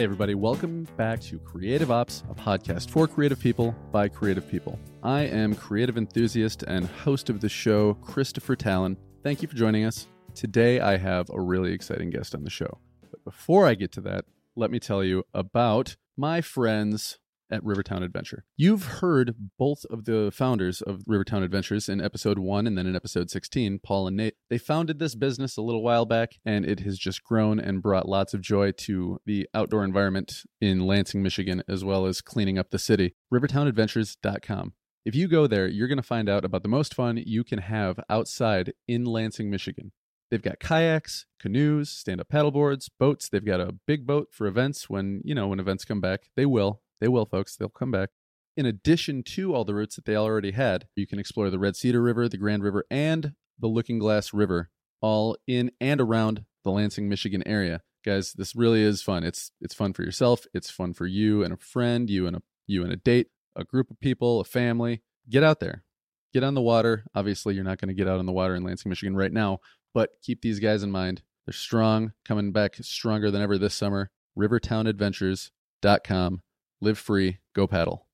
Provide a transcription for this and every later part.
Hey, everybody, welcome back to Creative Ops, a podcast for creative people by creative people. I am creative enthusiast and host of the show, Christopher Talon. Thank you for joining us. Today, I have a really exciting guest on the show. But before I get to that, let me tell you about my friends at Rivertown Adventure. You've heard both of the founders of Rivertown Adventures in episode one and then in episode 16, Paul and Nate. They founded this business a little while back and it has just grown and brought lots of joy to the outdoor environment in Lansing, Michigan, as well as cleaning up the city. RivertownAdventures.com. If you go there, you're going to find out about the most fun you can have outside in Lansing, Michigan. They've got kayaks, canoes, stand-up paddleboards, boats. They've got a big boat for events when, you know, when events come back. They will. They will, folks. They'll come back. In addition to all the routes that they already had, you can explore the Red Cedar River, the Grand River, and the Looking Glass River, all in and around the Lansing, Michigan area. Guys, this really is fun. It's it's fun for yourself. It's fun for you and a friend, you and a you and a date, a group of people, a family. Get out there. Get on the water. Obviously, you're not going to get out on the water in Lansing, Michigan right now, but keep these guys in mind. They're strong, coming back stronger than ever this summer. RivertownAdventures.com. Live free, go paddle.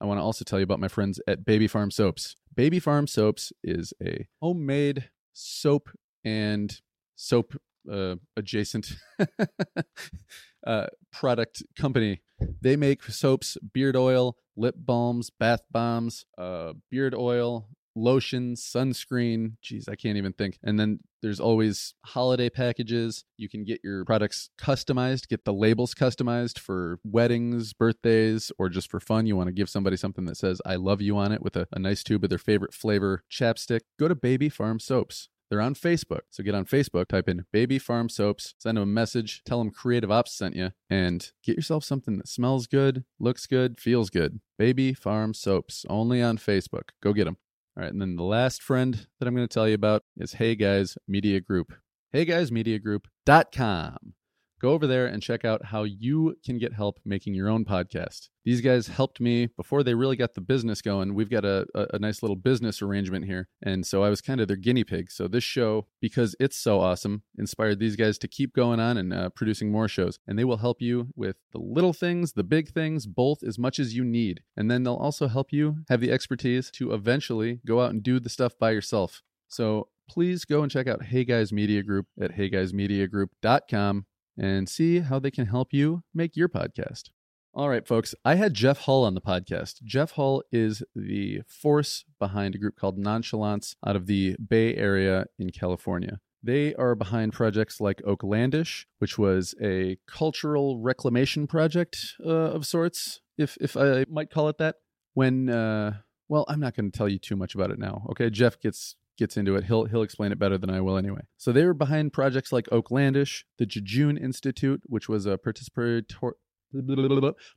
I want to also tell you about my friends at Baby Farm Soaps. Baby Farm Soaps is a homemade soap and soap uh, adjacent uh, product company. They make soaps, beard oil, lip balms, bath bombs, uh, beard oil, lotion, sunscreen. Geez, I can't even think. And then there's always holiday packages. You can get your products customized, get the labels customized for weddings, birthdays, or just for fun. You want to give somebody something that says, I love you on it with a, a nice tube of their favorite flavor chapstick. Go to Baby Farm Soaps. They're on Facebook. So get on Facebook, type in Baby Farm Soaps, send them a message, tell them Creative Ops sent you, and get yourself something that smells good, looks good, feels good. Baby Farm Soaps, only on Facebook. Go get them. All right, and then the last friend that I'm going to tell you about is Hey Guys Media Group. Hey Guys Media HeyGuysMediaGroup.com. Go over there and check out how you can get help making your own podcast. These guys helped me before they really got the business going. We've got a, a, a nice little business arrangement here. And so I was kind of their guinea pig. So this show, because it's so awesome, inspired these guys to keep going on and uh, producing more shows. And they will help you with the little things, the big things, both as much as you need. And then they'll also help you have the expertise to eventually go out and do the stuff by yourself. So please go and check out Hey Guys Media Group at heyguysmediagroup.com and see how they can help you make your podcast. All right, folks, I had Jeff Hull on the podcast. Jeff Hull is the force behind a group called Nonchalance out of the Bay Area in California. They are behind projects like Oaklandish, which was a cultural reclamation project uh, of sorts, if if I might call it that. When, uh, well, I'm not going to tell you too much about it now. Okay, Jeff gets gets into it. He'll he'll explain it better than I will anyway. So they were behind projects like Oaklandish, the Jejune Institute, which was a participatory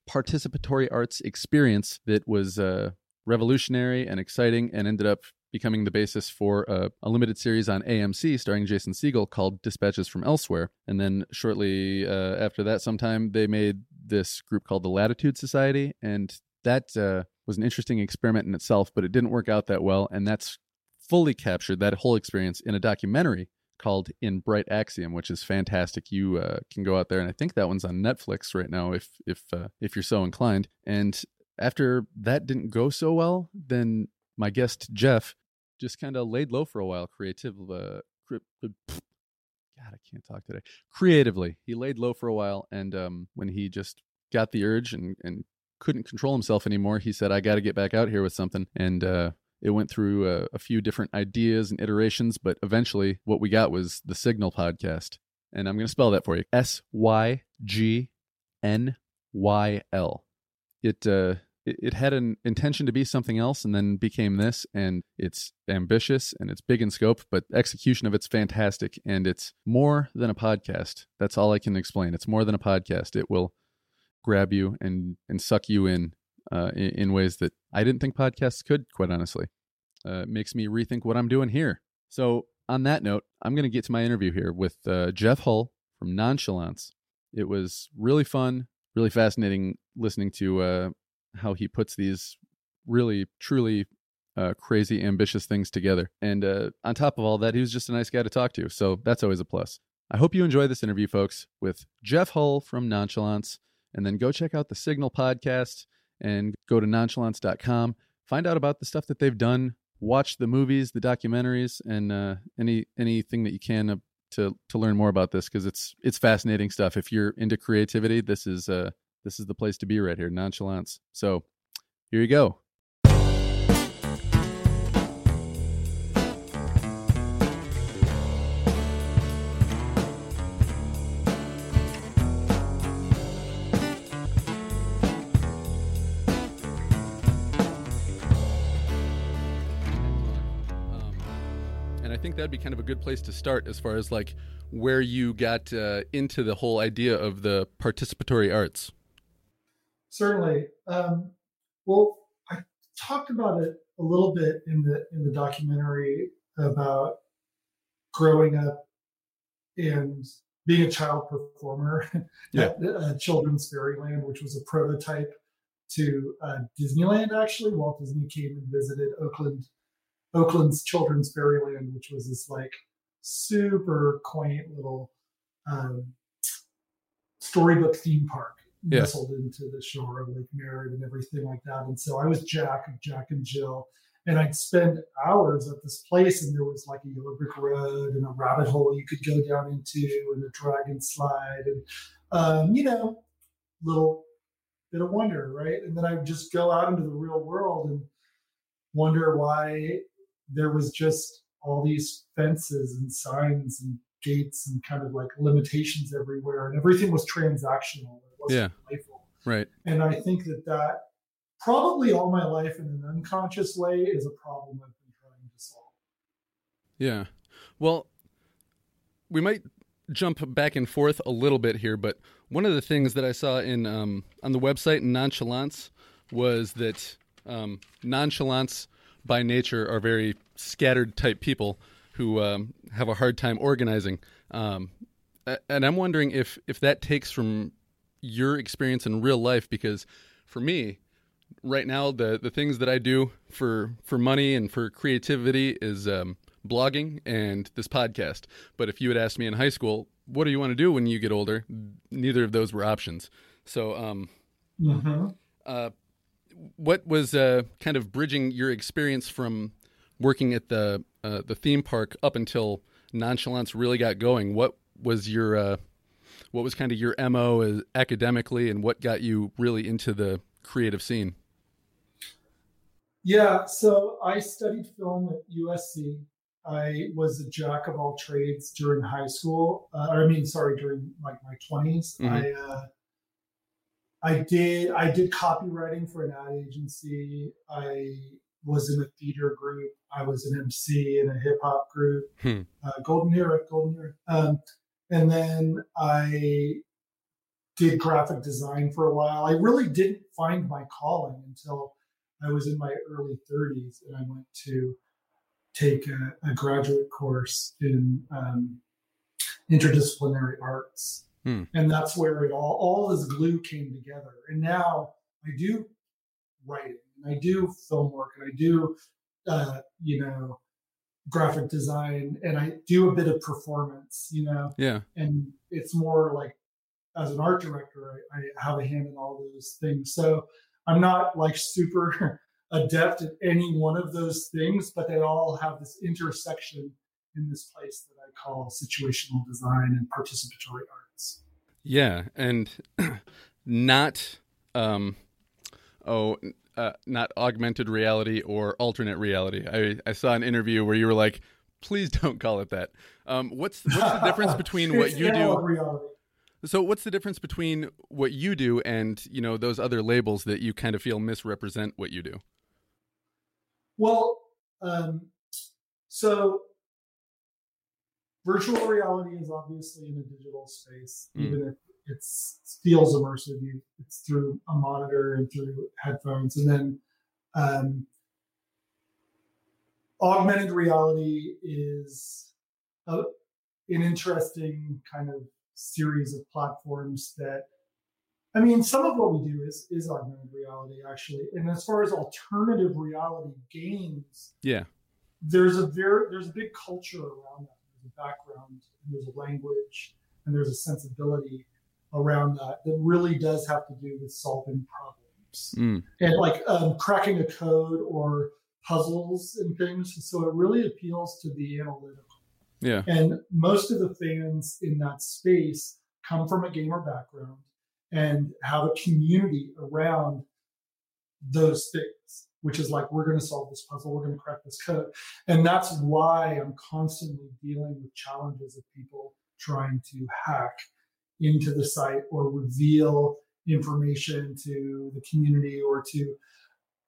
participatory arts experience that was uh, revolutionary and exciting and ended up becoming the basis for a, a, limited series on AMC starring Jason Segel called Dispatches from Elsewhere. And then shortly uh, after that, sometime they made this group called the Latitude Society, and that uh, was an interesting experiment in itself, but it didn't work out that well. And that's fully captured that whole experience in a documentary called In Bright Axiom, which is fantastic. You uh, can go out there, and I think that one's on Netflix right now, if if uh, if you're so inclined. And after that didn't go so well, then my guest Jeff just kind of laid low for a while, creative. Uh, God, I can't talk today. Creatively, he laid low for a while, and um, when he just got the urge and and couldn't control himself anymore, he said, "I got to get back out here with something." And uh, it went through a, a, few different ideas and iterations, but eventually what we got was the Sygnyl podcast. And I'm going to spell that for you S Y G N Y L. It, uh, it, it had an intention to be something else and then became this, and it's ambitious and it's big in scope, but execution of it's fantastic. And it's more than a podcast. That's all I can explain. It's more than a podcast. It will grab you and, and suck you in uh, in, in, ways that I didn't think podcasts could, quite honestly. Uh, it makes me rethink what I'm doing here. So, on that note, I'm going to get to my interview here with uh, Jeff Hull from Nonchalance. It was really fun, really fascinating listening to uh, how he puts these really, truly uh, crazy, ambitious things together. And on top of all that, he was just a nice guy to talk to. So that's always a plus. I hope you enjoy this interview, folks, with Jeff Hull from Nonchalance. And then go check out the Sygnyl podcast and go to nonchalance.com. Find out about the stuff that they've done. Watch the movies, the documentaries, and uh, any anything that you can uh, to to learn more about this because it's it's fascinating stuff. If you're into creativity, this is uh this is the place to be right here, Nonchalance. So here you go. That'd be kind of a good place to start as far as like where you got uh, into the whole idea of the participatory arts. Certainly. Um, well, I talked about it a little bit in the in the documentary about growing up and being a child performer yeah. at uh, Children's Fairyland, which was a prototype to uh, Disneyland. Actually, Walt Disney came and visited Oakland Oakland's Children's Fairyland, which was this like super quaint little um, storybook theme park yeah. nestled into the shore of Lake Merritt and everything like that. And so I was Jack of Jack and Jill, and I'd spend hours at this place, and there was like a yellow brick road and a rabbit hole you could go down into, and a dragon slide, and um, you know, little bit of wonder, right? And then I would just go out into the real world and wonder why there was just all these fences and signs and gates and kind of like limitations everywhere, and everything was transactional. It wasn't yeah. playful. Right. And I think that that probably all my life in an unconscious way is a problem I've been trying to solve. Yeah. Well, we might jump back and forth a little bit here, but one of the things that I saw in um, on the website Nonchalance was that um, nonchalance by nature are very scattered type people who um, have a hard time organizing. Um, and I'm wondering if if that takes from your experience in real life because for me right now the the things that I do for for money and for creativity is um, blogging and this podcast. But if you had asked me in high school, what do you want to do when you get older? Neither of those were options. So um, mm-hmm. uh, what was uh, kind of bridging your experience from working at the uh, the theme park up until nonchalance really got going? What was your uh, what was kind of your mo academically, and what got you really into the creative scene? Yeah, so I studied film at USC. I was a jack of all trades during high school. Uh, I mean, sorry, during like my 20s. Mm-hmm. I uh, I did I did copywriting for an ad agency. I was in a theater group. I was an MC in a hip hop group, hmm. uh, Golden Era, Golden Era. Um, and then I did graphic design for a while. I really didn't find my calling until I was in my early 30s, and I went to take a, a graduate course in um, interdisciplinary arts. Hmm. And that's where it all, all this glue came together. And now I do writing and I do film work and I do, uh, you know, graphic design and I do a bit of performance, you know? Yeah. And it's more like as an art director, I, I have a hand in all those things. So I'm not like super adept at any one of those things, but they all have this intersection in this place that I call situational design and participatory art. Yeah, and not um, oh, uh, not augmented reality or alternate reality. I I saw an interview where you were like, please don't call it that. Um, what's what's the difference between what you do? Reality. So what's the difference between what you do and you know those other labels that you kind of feel misrepresent what you do? Well, um, so virtual reality is obviously in a digital space, mm. even if it feels immersive. You, it's through a monitor and through headphones, and then um, augmented reality is a, an interesting kind of series of platforms that. I mean, some of what we do is is augmented reality actually, and as far as alternative reality games, yeah, there's a very there's a big culture around that a background, and there's a language, and there's a sensibility around that that really does have to do with solving problems Mm. and like um, cracking a code or puzzles and things. So it really appeals to the analytical. Yeah. And most of the fans in that space come from a gamer background and have a community around those things, which is like, we're going to solve this puzzle, we're going to crack this code. And that's why I'm constantly dealing with challenges of people trying to hack into the site or reveal information to the community or to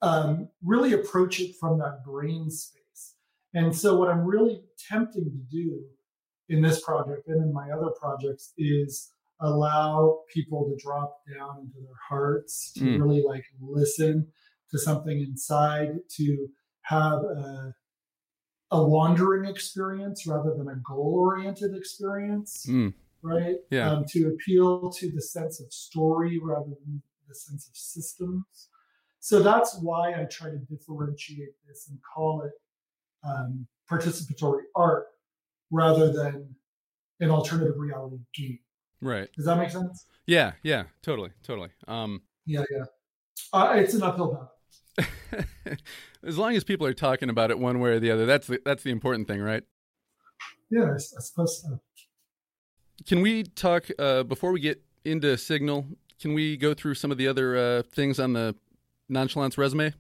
um, really approach it from that brain space. And so, what I'm really tempting to do in this project and in my other projects is allow people to drop down into their hearts to Mm. really like listen to something inside to have a, a wandering experience rather than a goal oriented experience Mm. right Yeah. um, to appeal to the sense of story rather than the sense of systems so that's why i try to differentiate this and call it um, participatory art rather than an alternative reality game Right. does that make sense Yeah. Yeah. Totally. Totally. Um, yeah yeah uh, it's an uphill battle as long as people are talking about it one way or the other, that's the, that's the important thing, right? yeah i, I suppose so Can we talk uh, before we get into Sygnyl? Can we go through some of the other uh, things on the nonchalance resume?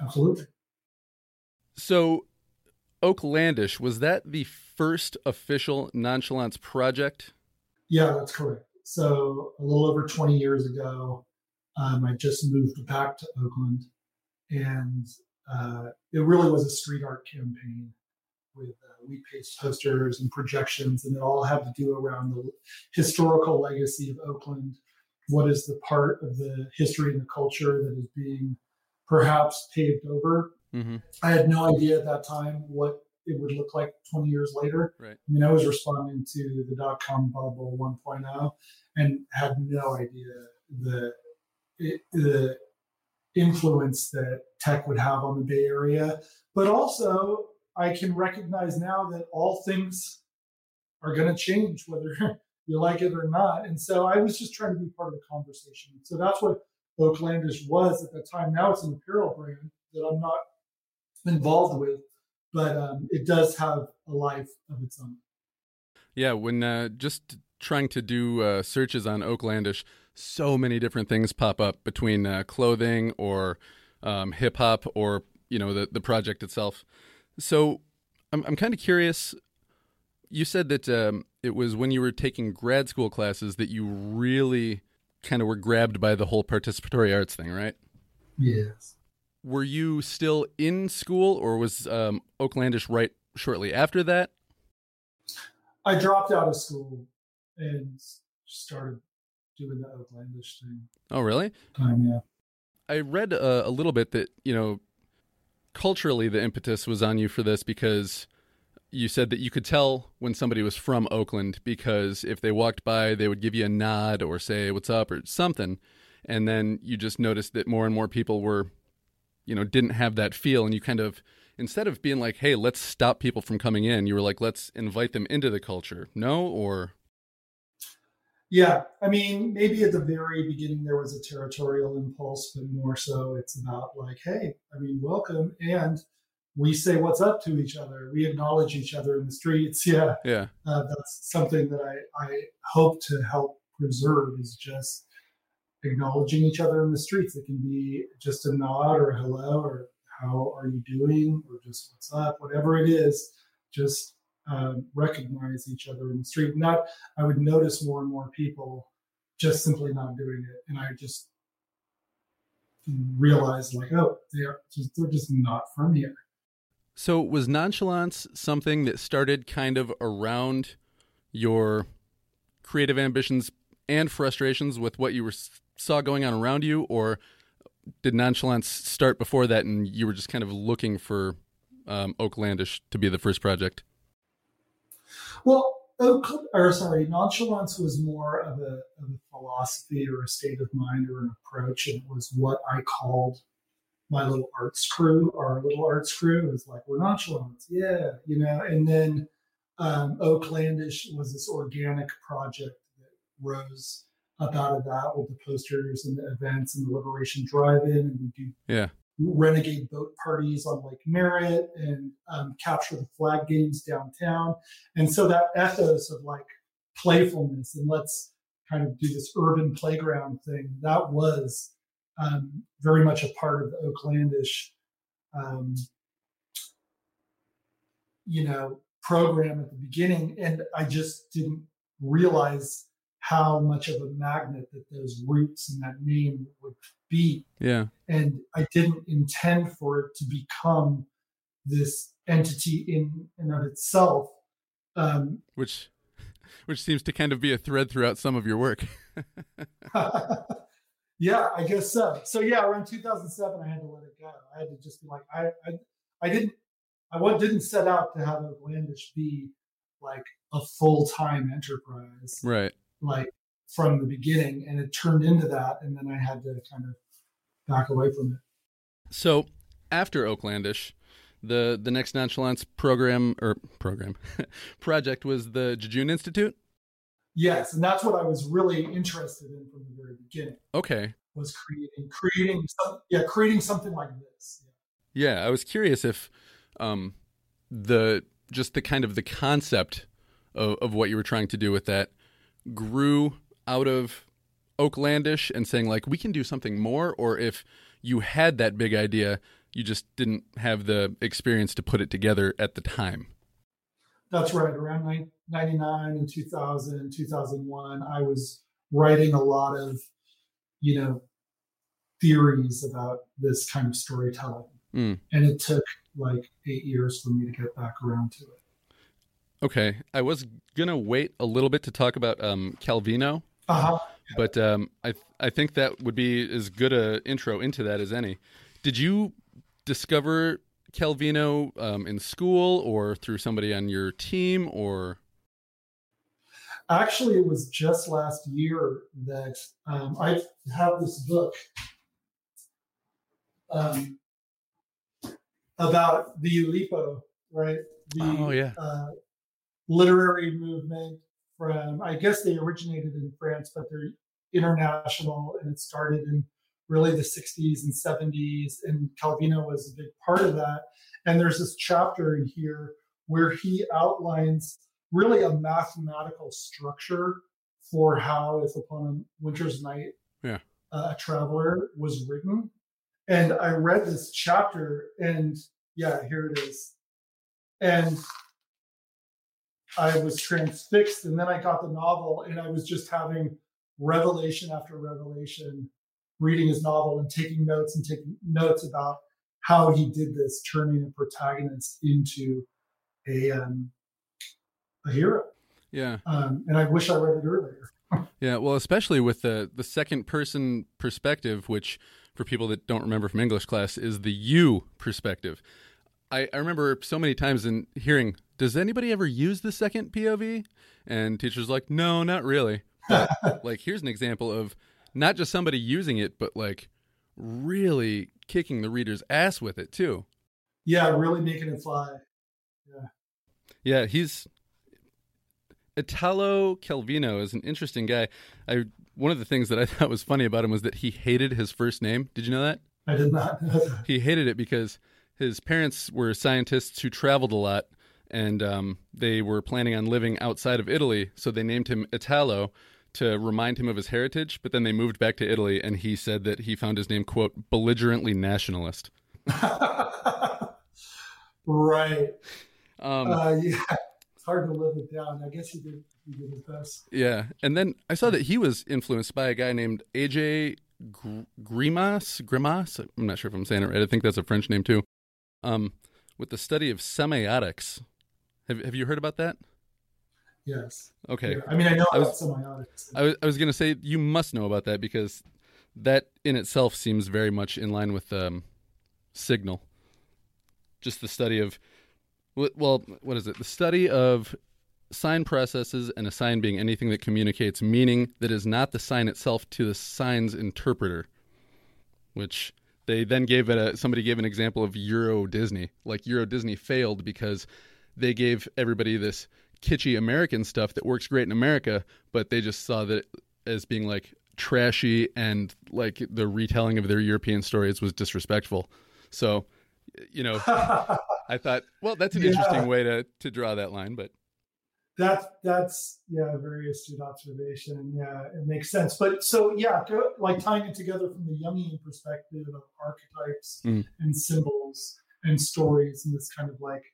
absolutely So, Oaklandish was that the first official nonchalance project? Yeah, that's correct. So a little over 20 years ago, um, I just moved back to Oakland, and uh, it really was a street art campaign with uh, wheat paste posters and projections, and it all had to do around the historical legacy of Oakland. What is the part of the history and the culture that is being perhaps paved over Mm-hmm. I had no idea at that time what it would look like 20 years later. Right. I mean, I was responding to the dot com bubble 1.0 and had no idea the it, the influence that tech would have on the Bay Area. But also, I can recognize now that all things are going to change, whether you like it or not. And so I was just trying to be part of the conversation. So that's what Oaklandish was at the time. Now it's an apparel brand that I'm not involved with, but um, it does have a life of its own. Yeah, when uh, just trying to do uh, searches on Oaklandish, so many different things pop up between uh, clothing or um, hip hop or you know the the project itself. So I'm I'm kind of curious. You said that um, it was when you were taking grad school classes that you really kind of were grabbed by the whole participatory arts thing, right? Yes. Were you still in school, or was um, Oaklandish right shortly after that? I dropped out of school and started doing the Oaklandish thing. Oh, really? Time, yeah. I read uh, a little bit that you know, culturally, the impetus was on you for this because you said that you could tell when somebody was from Oakland because if they walked by, they would give you a nod or say "What's up" or something, and then you just noticed that more and more people were, you know, didn't have that feel, and you kind of instead of being like, "Hey, let's stop people from coming in," you were like, "Let's invite them into the culture." No, or Yeah. I mean, maybe at the very beginning there was a territorial impulse, but more so it's about like, hey, I mean, welcome. And we say what's up to each other. We acknowledge each other in the streets. Yeah. yeah, uh, that's something that I, I hope to help preserve is just acknowledging each other in the streets. It can be just a nod or a hello or how are you doing or just what's up, whatever it is, just um, recognize each other in the street. Not, I would notice more and more people just simply not doing it. And I just realized like, oh, they're just, they're just not from here. So was nonchalance something that started kind of around your creative ambitions and frustrations with what you were saw going on around you, or did nonchalance start before that and you were just kind of looking for um, Oaklandish to be the first project? Well, Oak- or sorry, nonchalance was more of a, of a philosophy or a state of mind or an approach, and it was what I called my little arts crew. Our little arts crew was like, we're nonchalant, yeah, you know. And then um, Oaklandish was this organic project that rose up out of that with the posters and the events and the Liberation Drive-In, and we do Yeah. Renegade boat parties on Lake Merritt and um, capture the flag games downtown. And so that ethos of like playfulness and let's kind of do this urban playground thing that was um, very much a part of the Oaklandish, um, you know, program at the beginning. And I just didn't realize how much of a magnet that those roots and that name would be Yeah. and I didn't intend for it to become this entity in and of itself. Um, Which which seems to kind of be a thread throughout some of your work. yeah, I guess so. So yeah, around 2007, I had to let it go. I had to just be like, I, I, I didn't, I didn't set out to have Oaklandish be like a full time enterprise, right. like from the beginning, and it turned into that, and then I had to kind of back away from it. So after Oaklandish, the the next nonchalance program or program project was the Jejune Institute. Yes, and that's what I was really interested in from the very beginning. Okay. was creating creating some yeah creating something like this Yeah, I was curious if um the just the kind of the concept of, of what you were trying to do with that grew out of Oaklandish and saying like we can do something more? Or if you had that big idea you just didn't have the experience to put it together at the time. that's right. Around nine- 99 and 2000 2001 i was writing a lot of you know theories about this kind of storytelling. Mm. and it took like eight years for me to get back around to it. Okay, I was gonna wait a little bit to talk about um, Calvino, uh-huh. but um, I I think that would be as good a intro into that as any. Did you discover Calvino um, in school or through somebody on your team or? actually it was just last year that um, i have this book um, about the Oulipo, right? The Oh, yeah. uh, literary movement from, I guess they originated in France, but they're international and it started in really the 60s and 70s. And Calvino was a big part of that. And there's this chapter in here where he outlines really a mathematical structure for how, if upon a winter's night, Yeah. uh, a traveler was written. And I read this chapter, and yeah, here it is. And I was transfixed, and then I got the novel, and I was just having revelation after revelation, reading his novel and taking notes and taking notes about how he did this, turning a protagonist into a um, a hero. Yeah, Um, and I wish I read it earlier. yeah. Well, especially with the the second person perspective, which for people that don't remember from English class is the you perspective. I, I remember so many times in hearing, does anybody ever use the second POV? And teachers like, no, not really. But, like, here's an example of not just somebody using it, but like really kicking the reader's ass with it too. Yeah, really making it fly. Yeah, Yeah, he's Italo Calvino is an interesting guy. I one of the things that I thought was funny about him was that he hated his first name. Did you know that? I did not. He hated it because his parents were scientists who traveled a lot, and um, they were planning on living outside of Italy, so they named him Italo to remind him of his heritage. But then they moved back to Italy, and he said that he found his name quote belligerently nationalist. right. Um, Uh, yeah. It's hard to live it down. I guess he did he did his best. Yeah, and then I saw that he was influenced by a guy named AJ Gr- Greimas. Greimas. I'm not sure if I'm saying it right. I think that's a French name too. Um, with the study of semiotics. Have Have you heard about that? Yes. Okay, Yeah. I mean, I know I was- I was I was gonna say you must know about that because that in itself seems very much in line with um, sygnyl. Just the study of, well, what is it? The study of sign processes and a sign being anything that communicates meaning that is not the sign itself to the sign's interpreter. Which they then gave it a somebody gave an example of Euro Disney. Like Euro Disney failed because they gave everybody this kitschy American stuff that works great in America, but they just saw that as being like trashy and like the retelling of their European stories was disrespectful. So, you know, I thought, well, that's an yeah. interesting way to to draw that line, but that's that's yeah, a very astute observation. Yeah, it makes sense. But so yeah, like tying it together from the Jungian perspective of archetypes mm. and symbols and stories, and this kind of like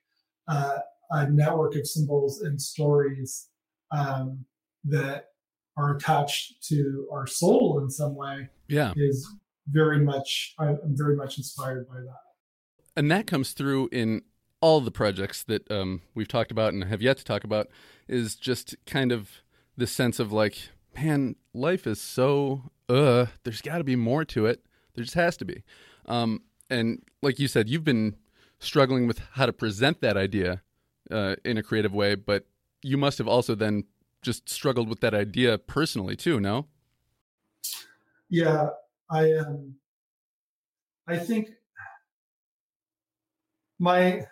uh, a network of symbols and stories um, that are attached to our soul in some way. Yeah, is very much. I'm very much inspired by that. And that comes through in all the projects that um, we've talked about and have yet to talk about. Is just kind of the sense of like, man, life is so uh. There's got to be more to it. There just has to be. Um, and like you said, you've been struggling with how to present that idea uh, in a creative way, but you must have also then just struggled with that idea personally too. No. Yeah, I um, I think my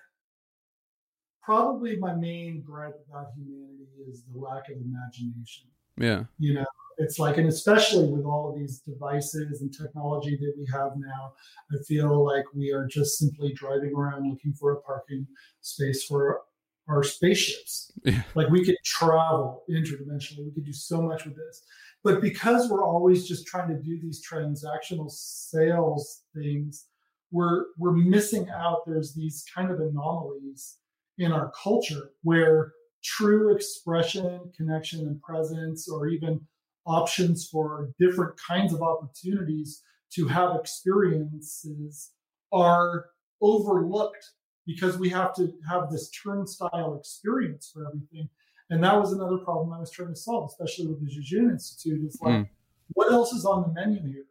probably my main gripe about humanity is the lack of imagination. Yeah. You know, it's like, and especially with all of these devices and technology that we have now, I feel like we are just simply driving around looking for a parking space for our spaceships. Yeah. Like we could travel interdimensionally, we could do so much with this. But because we're always just trying to do these transactional sales things, we're we're missing out. There's these kind of anomalies in our culture where true expression, connection, and presence, or even options for different kinds of opportunities to have experiences are overlooked because we have to have this turnstile experience for everything. And that was another problem I was trying to solve, especially with the Jejune Institute. Is like, mm. what else is on the menu here?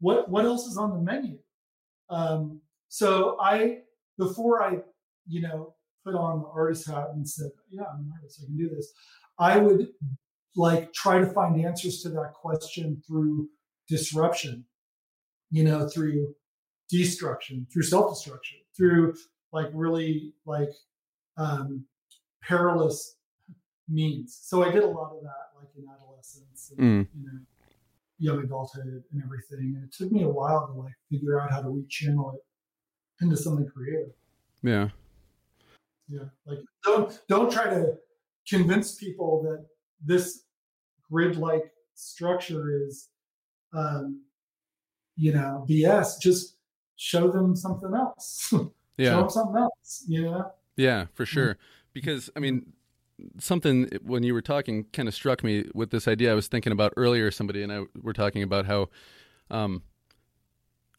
What what else is on the menu? Um, so I, before I, you know, put on the artist hat and said, "Yeah, I'm an artist. I can do this," I would like try to find answers to that question through disruption, you know, through destruction, through self-destruction, through like really like um, perilous means. So I did a lot of that, like in adolescence, and, mm. you know, young adulthood, and everything. And it took me a while to like figure out how to rechannel it into something creative. Yeah. Yeah. Like don't don't try to convince people that this grid-like structure is, um, you know, BS. Just show them something else. yeah. show them something else. You know. Yeah, for sure. Because I mean, something when you were talking kind of struck me with this idea I was thinking about earlier. Somebody and I were talking about how, um,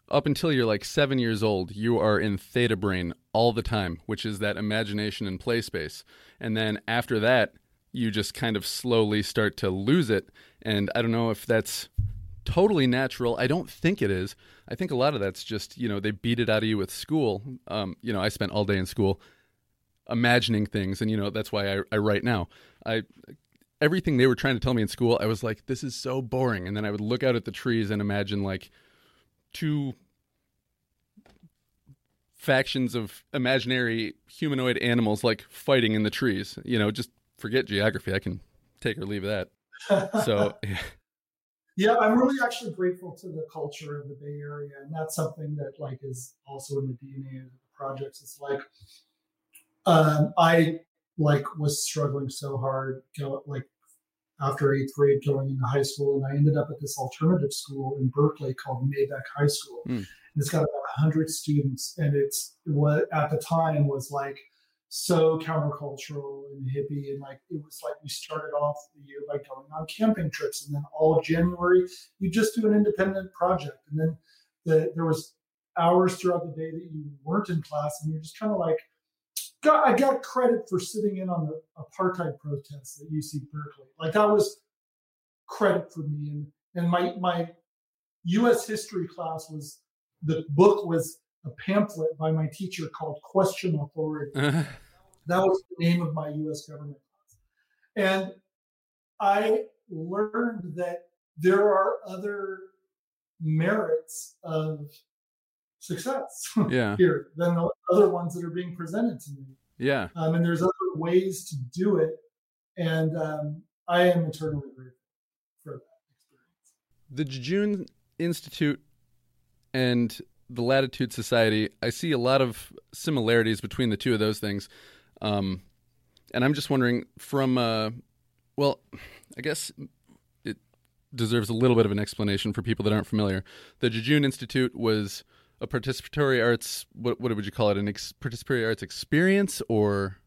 up until you're like seven years old, you are in theta brain all the time, which is that imagination and play space. And then after that, you just kind of slowly start to lose it. And I don't know if that's totally natural. I don't think it is. I think a lot of that's just, you know, they beat it out of you with school. Um, you know, I spent all day in school imagining things, and, you know, that's why I, I write now. I everything they were trying to tell me in school, I was like, this is so boring. And then I would look out at the trees and imagine like two factions of imaginary humanoid animals like fighting in the trees. You know, just forget geography. I can take or leave that. So, yeah. I'm really actually grateful to the culture of the Bay Area, and that's something that like is also in the DNA of the projects. It's like um, I like was struggling so hard, go, like after eighth grade going into high school, and I ended up at this alternative school in Berkeley called Maybeck High School. Mm. And it's got about 100 students, and it's what at the time was like so countercultural and hippie and like it was like we started off the year by going on camping trips and then all of january you just do an independent project and then the, there was hours throughout the day that you weren't in class and you're just kind of like got, i got credit for sitting in on the apartheid protests at uc berkeley. Like that was credit for me and and my my us history class was the book was a pamphlet by my teacher called Question Authority. Uh-huh. That was the name of my US government class. And I learned that there are other merits of success yeah. here than the other ones that are being presented to me. Yeah. Um, and there's other ways to do it and um, I am eternally grateful for that experience. The Jejune Institute and the Latitude Society, I see a lot of similarities between the two of those things. Um, and I'm just wondering from, uh, well, I guess it deserves a little bit of an explanation for people that aren't familiar. The Jejune Institute was a participatory arts, what, what would you call it, an ex- participatory arts experience or?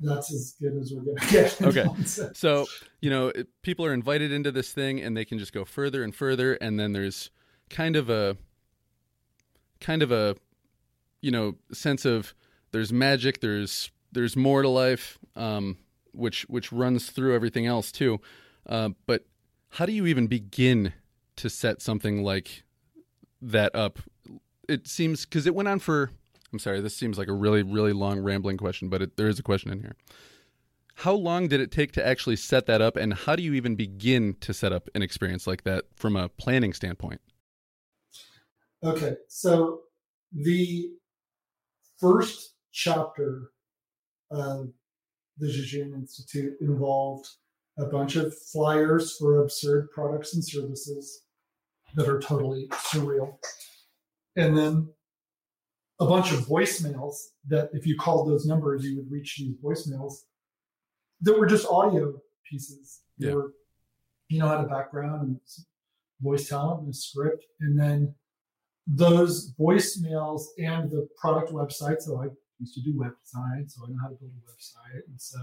That's as good as we're going to get. Okay. so, you know, people are invited into this thing and they can just go further and further. And then there's kind of a, kind of a, you know, sense of there's magic, there's there's more to life, um, which which runs through everything else too. Uh, but how do you even begin to set something like that up? It seems because it went on for. I'm sorry, this seems like a really really long rambling question, but it, there is a question in here. How long did it take to actually set that up, and how do you even begin to set up an experience like that from a planning standpoint? Okay, so the first chapter of the Jejune Institute involved a bunch of flyers for absurd products and services that are totally surreal. And then a bunch of voicemails that, if you called those numbers, you would reach these voicemails that were just audio pieces. They Yeah. were, you know, had a background and voice talent and a script. And then those voicemails and the product website. So I used to do web design, so I know how to build a website. And so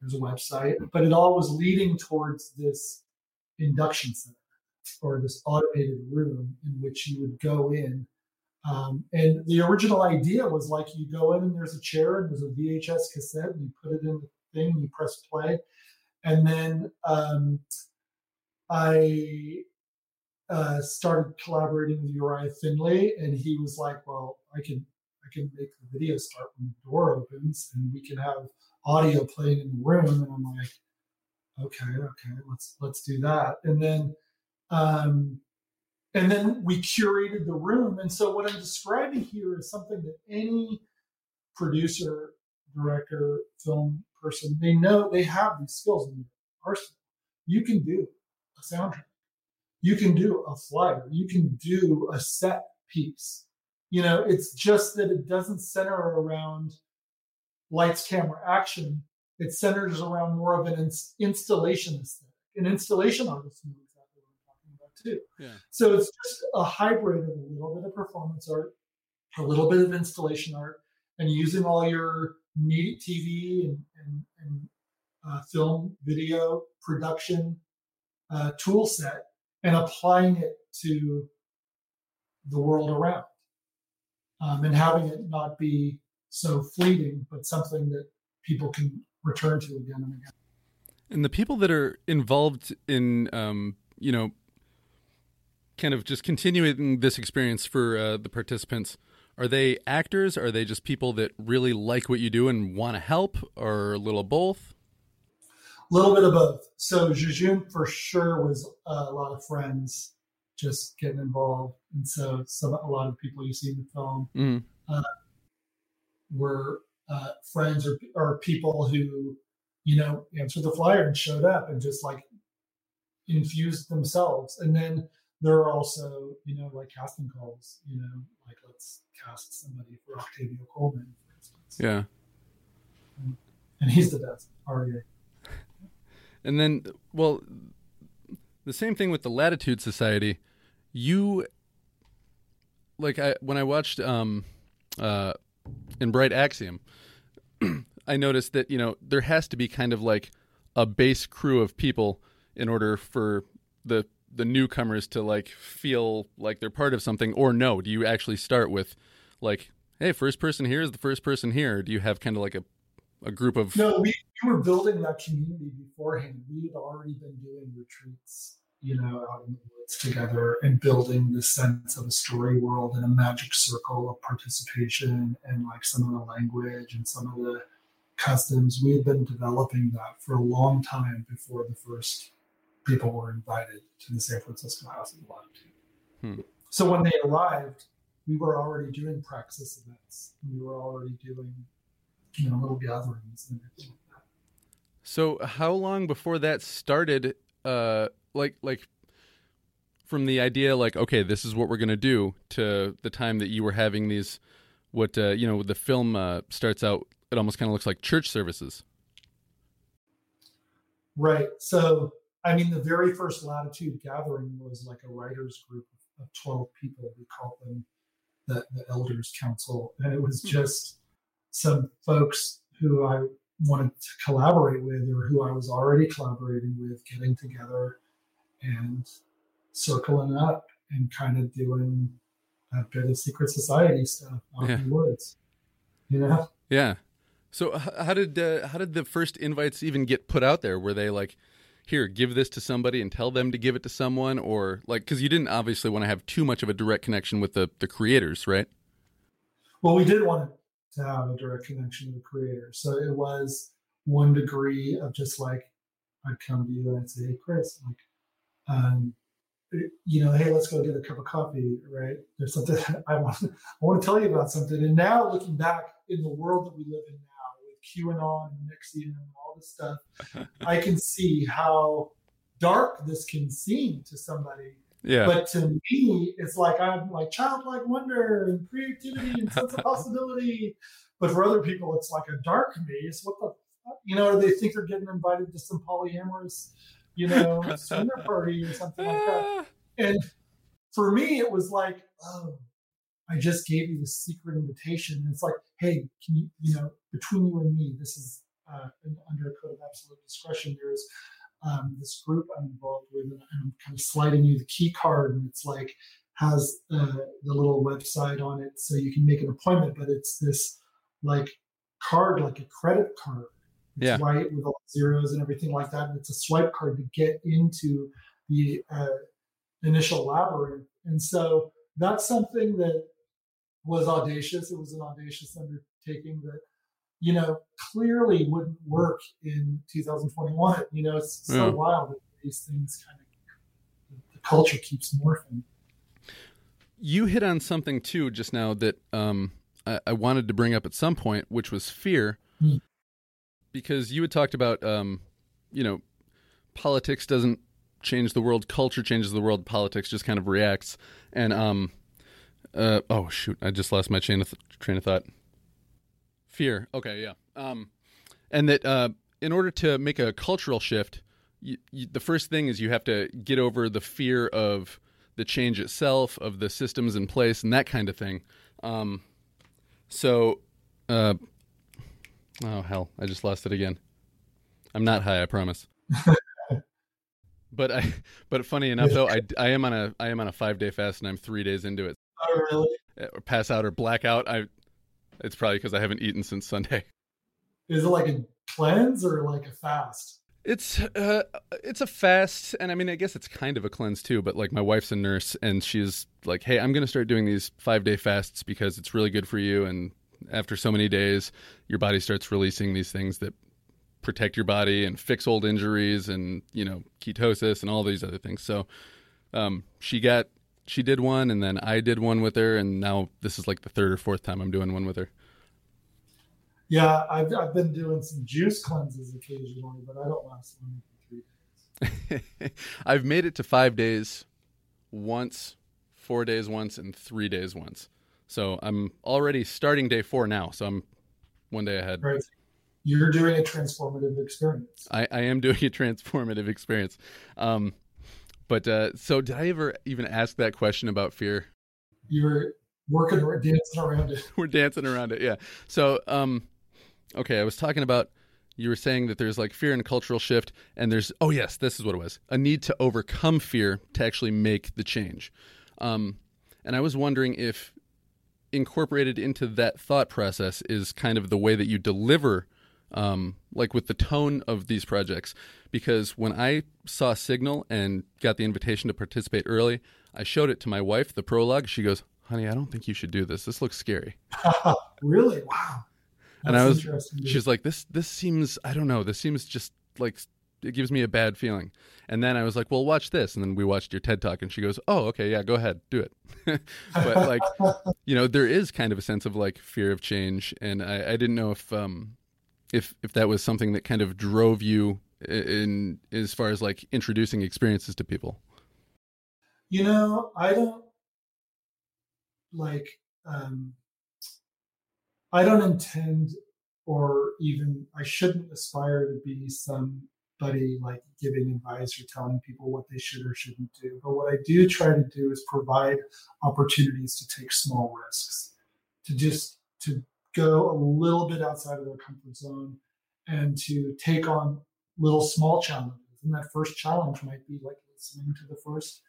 there's a website, but it all was leading towards this induction center or this automated room in which you would go in. Um, and the original idea was like you go in and there's a chair and there's a VHS cassette and you put it in the thing and you press play. And then um, I uh, started collaborating with Uriah Finley, and he was like, "Well, I can I can make the video start when the door opens, and we can have audio playing in the room." And I'm like, "Okay, okay, let's let's do that." And then, um, and then we curated the room. And so what I'm describing here is something that any producer, director, film person they know they have these skills in their arsenal. You can do a soundtrack you can do a flyer. You can do a set piece. You know it's just that it doesn't center around lights camera action. It centers around more of an ins- installation aesthetic. An installation artist knows exactly what i'm talking about too. Yeah. so it's just a hybrid of a little bit of performance art a little bit of installation art and using all your media tv and, and, and uh, film video production uh, tool set and applying it to the world around um, and having it not be so fleeting, but something that people can return to again and again. And the people that are involved in, um, you know, kind of just continuing this experience for uh, the participants, are they actors? Are they just people that really like what you do and want to help, or a little both? A little bit of both. So Jejune for sure was uh, a lot of friends just getting involved, and so some a lot of people you see in the film Mm. were uh, friends or, or people who you know answered the flyer and showed up and just like infused themselves and then there are also you know like casting calls you know like let's cast somebody for octavio coleman for instance Yeah. and he's the best REA. And then, well, the same thing with the Latitude Society. You, like, I when I watched um, uh, in Bright Axiom, I noticed that you know there has to be kind of like a base crew of people in order for the the newcomers to like feel like they're part of something. Or no, do you actually start with like, hey, first person here is the first person here? Do you have kind of like a a group of no we, we were building that community beforehand. We had already been doing retreats you know out in the woods together and building this sense of a story world and a magic circle of participation and like some of the language and some of the customs. We had been developing that for a long time before the first people were invited to the san francisco house of the Hmm. so when they arrived we were already doing praxis events. We were already doing you know little gatherings and everything So how long before that started? Uh, like like from the idea, like okay, this is what we're gonna do, to the time that you were having these, what uh, you know, the film uh, starts out. It almost kind of looks like church services. Right. So I mean, the very first Latitude gathering was like a writers group of 12 people. We called them the, the Elders Council. And it was just some folks who I wanted to collaborate with or who I was already collaborating with getting together and circling up and kind of doing a bit of secret society stuff out yeah. in the woods. You know? Yeah. So how did uh, how did the first invites even get put out there? Were they like, here, give this to somebody and tell them to give it to someone, or like because you didn't obviously want to have too much of a direct connection with the the creators, right? Well, we did want to have a direct connection to the creator. so it was one degree of just like I'd come to you and I'd say, "Hey, Chris, like, um, you know, hey, let's go get a cup of coffee, right? There's something I want. I want to tell you about something." And now, looking back in the world that we live in now, with QAnon and NXIVM and all this stuff, I can see how dark this can seem to somebody. Yeah. But to me, it's like I'm like childlike wonder and creativity and sense of possibility. But for other people, it's like a dark maze. What the you know, they think they're getting invited to some polyamorous, you know, swinger party or something like that. And for me, it was like, oh, I just gave you the secret invitation. And it's like, hey, can you, you know, between you and me, this is uh, under a code of absolute discretion. There's um, this group I'm involved with, and I'm kind of sliding you the key card, and it's like has uh, the little website on it, so you can make an appointment. But it's this like card, like a credit card. It's yeah. white with all zeros and everything like that. And it's a swipe card to get into the uh, initial labyrinth. And so that's something that was audacious. It was an audacious undertaking that, you know, clearly wouldn't work in 2021. You know, it's so yeah. wild that these things kind of, the culture keeps morphing. You hit on something too just now that um, I, I, wanted to bring up at some point, which was fear. Mm. Because you had talked about, um, you know, politics doesn't change the world, culture changes the world, politics just kind of reacts. And um, uh, oh shoot! I just lost my chain of th- train of thought. Fear. Okay, yeah. Um, and that uh, in order to make a cultural shift, you, you, the first thing is you have to get over the fear of the change itself, of the systems in place, and that kind of thing. Um, so, uh, oh hell, I just lost it again. I'm not high, I promise. but I, but funny enough though, I, I am on a I am on a five day fast and I'm three days into it. Oh, really? Or pass out or black out. I. It's probably because I haven't eaten since Sunday. Is it like a cleanse or like a fast? It's uh, it's a fast, and I mean, I guess it's kind of a cleanse too. But like, my wife's a nurse, and she's like, "Hey, I'm going to start doing these five day fasts because it's really good for you." And after so many days, your body starts releasing these things that protect your body and fix old injuries, and you know, ketosis and all these other things. So, um, she got she did one, and then I did one with her, and now this is like the third or fourth time I'm doing one with her. Yeah, I've I've been doing some juice cleanses occasionally, but I don't last than three days. I've made it to five days once, four days once, and three days once. So I'm already starting day four now. So I'm one day ahead. Right. You're doing a transformative experience. I, I am doing a transformative experience. Um, but uh, so, did I ever even ask that question about fear? You're working, we're dancing around it. we're dancing around it, yeah. So, um, okay, I was talking about. You were saying that there's like fear and cultural shift, and there's oh yes, this is what it was: a need to overcome fear to actually make the change. Um, and I was wondering if incorporated into that thought process is kind of the way that you deliver um, like with the tone of these projects. Because when I saw Sygnyl and got the invitation to participate early, I showed it to my wife, the prologue. She goes, Honey, I don't think you should do this. This looks scary. really? Wow. That's and I was, she's like, This, this seems, I don't know, this seems just like it gives me a bad feeling. And then I was like, well, watch this. And then we watched your TED talk and she goes, oh, okay, yeah, go ahead, do it. but like, you know, there is kind of a sense of like fear of change. And I, I didn't know if, um, if if that was something that kind of drove you in, in as far as like introducing experiences to people. You know, I don't like um I don't intend or even I shouldn't aspire to be somebody like giving advice or telling people what they should or shouldn't do. But what I do try to do is provide opportunities to take small risks, to just to go a little bit outside of their comfort zone and to take on little small challenges. And that first challenge might be like listening to the first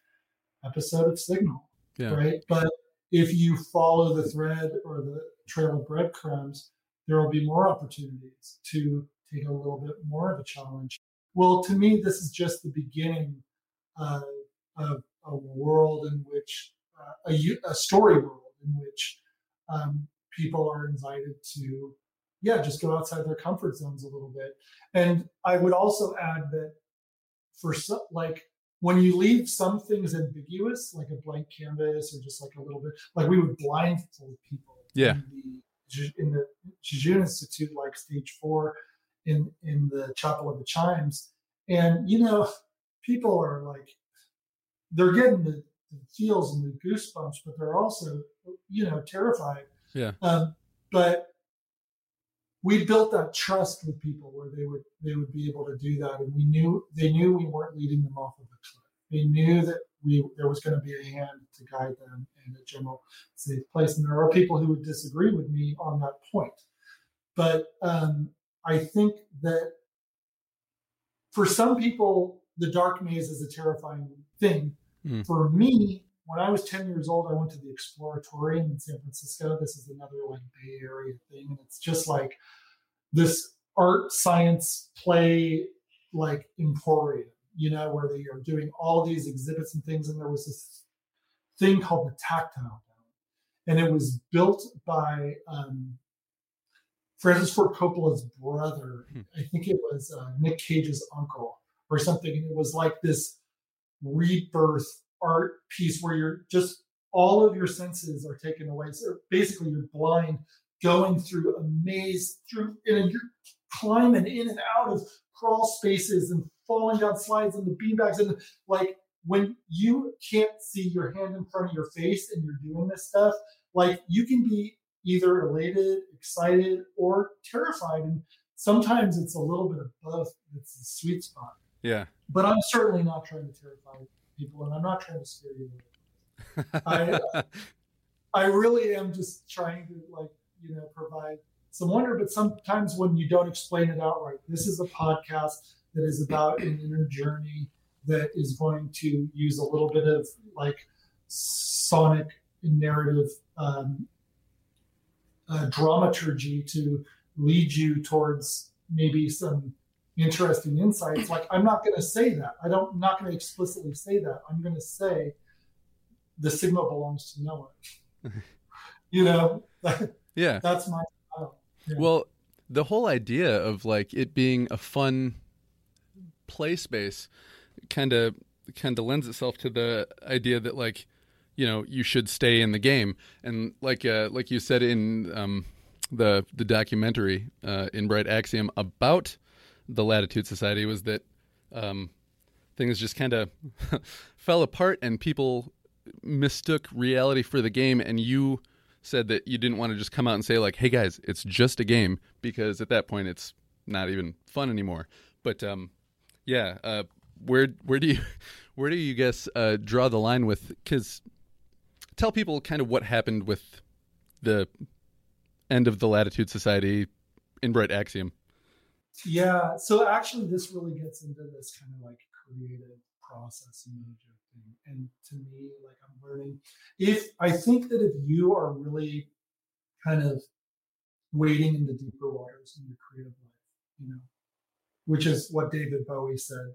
episode of Sygnyl, yeah. right? But if you follow the thread or the trail of breadcrumbs, there will be more opportunities to take a little bit more of a challenge. Well, to me, this is just the beginning uh, of a world in which uh, a, a, story world in which um, people are invited to, yeah, just go outside their comfort zones a little bit. And I would also add that for some, like when you leave some things ambiguous, like a blank canvas or just like a little bit, like we would blindfold people. Yeah. In the, in the Jejune Institute, like stage four in, in the Chapel of the Chimes. And, you know, people are like, they're getting the, the feels and the goosebumps, but they're also, you know, terrified. Yeah. Um, but we built that trust with people where they would they would be able to do that, and we knew they knew we weren't leading them off of a cliff. They knew that we there was going to be a hand to guide them in a general safe place. And there are people who would disagree with me on that point, but um, I think that for some people, the dark maze is a terrifying thing. Mm. For me, when I was 10 years old, I went to the Exploratorium in San Francisco. This is another like Bay Area thing. And it's just like this art science play like emporium, you know, where they are doing all these exhibits and things. And there was this thing called the Tactile And it was built by um, Francis Ford Coppola's brother. Hmm. I think it was uh, Nick Cage's uncle or something. And it was like this rebirth art piece where you're just all of your senses are taken away. So basically, you're blind, going through a maze, through and you're climbing in and out of crawl spaces and falling down slides and the beanbags and like when you can't see your hand in front of your face and you're doing this stuff, like you can be either elated, excited, or terrified. And sometimes it's a little bit of both. It's a sweet spot. Yeah. But I'm certainly not trying to terrify people, and I'm not trying to scare you. I uh, I really am just trying to like you know provide some wonder. But sometimes when you don't explain it outright, this is a podcast that is about an inner journey that is going to use a little bit of like sonic narrative um, uh, dramaturgy to lead you towards maybe some interesting insights. Like I'm not going to say that. I don't. I'm not going to explicitly say that. I'm going to say the signal belongs to no one. you know. yeah. That's my. Yeah. Well, the whole idea of like it being a fun play space kind of kind of lends itself to the idea that like you know you should stay in the game and like uh, like you said in um, the the documentary uh, in Bright Axiom about the Latitude Society was that um, things just kind of fell apart and people mistook reality for the game. And you said that you didn't want to just come out and say like, "Hey guys, it's just a game," because at that point it's not even fun anymore. But um, yeah, uh, where where do you where do you guess uh, draw the line with? Because tell people kind of what happened with the end of the Latitude Society in Bright Axiom. Yeah. So actually, this really gets into this kind of like creative process and mojo thing. And to me, like I'm learning, if I think that if you are really kind of wading in the deeper waters in your creative life, you know, which is what David Bowie said,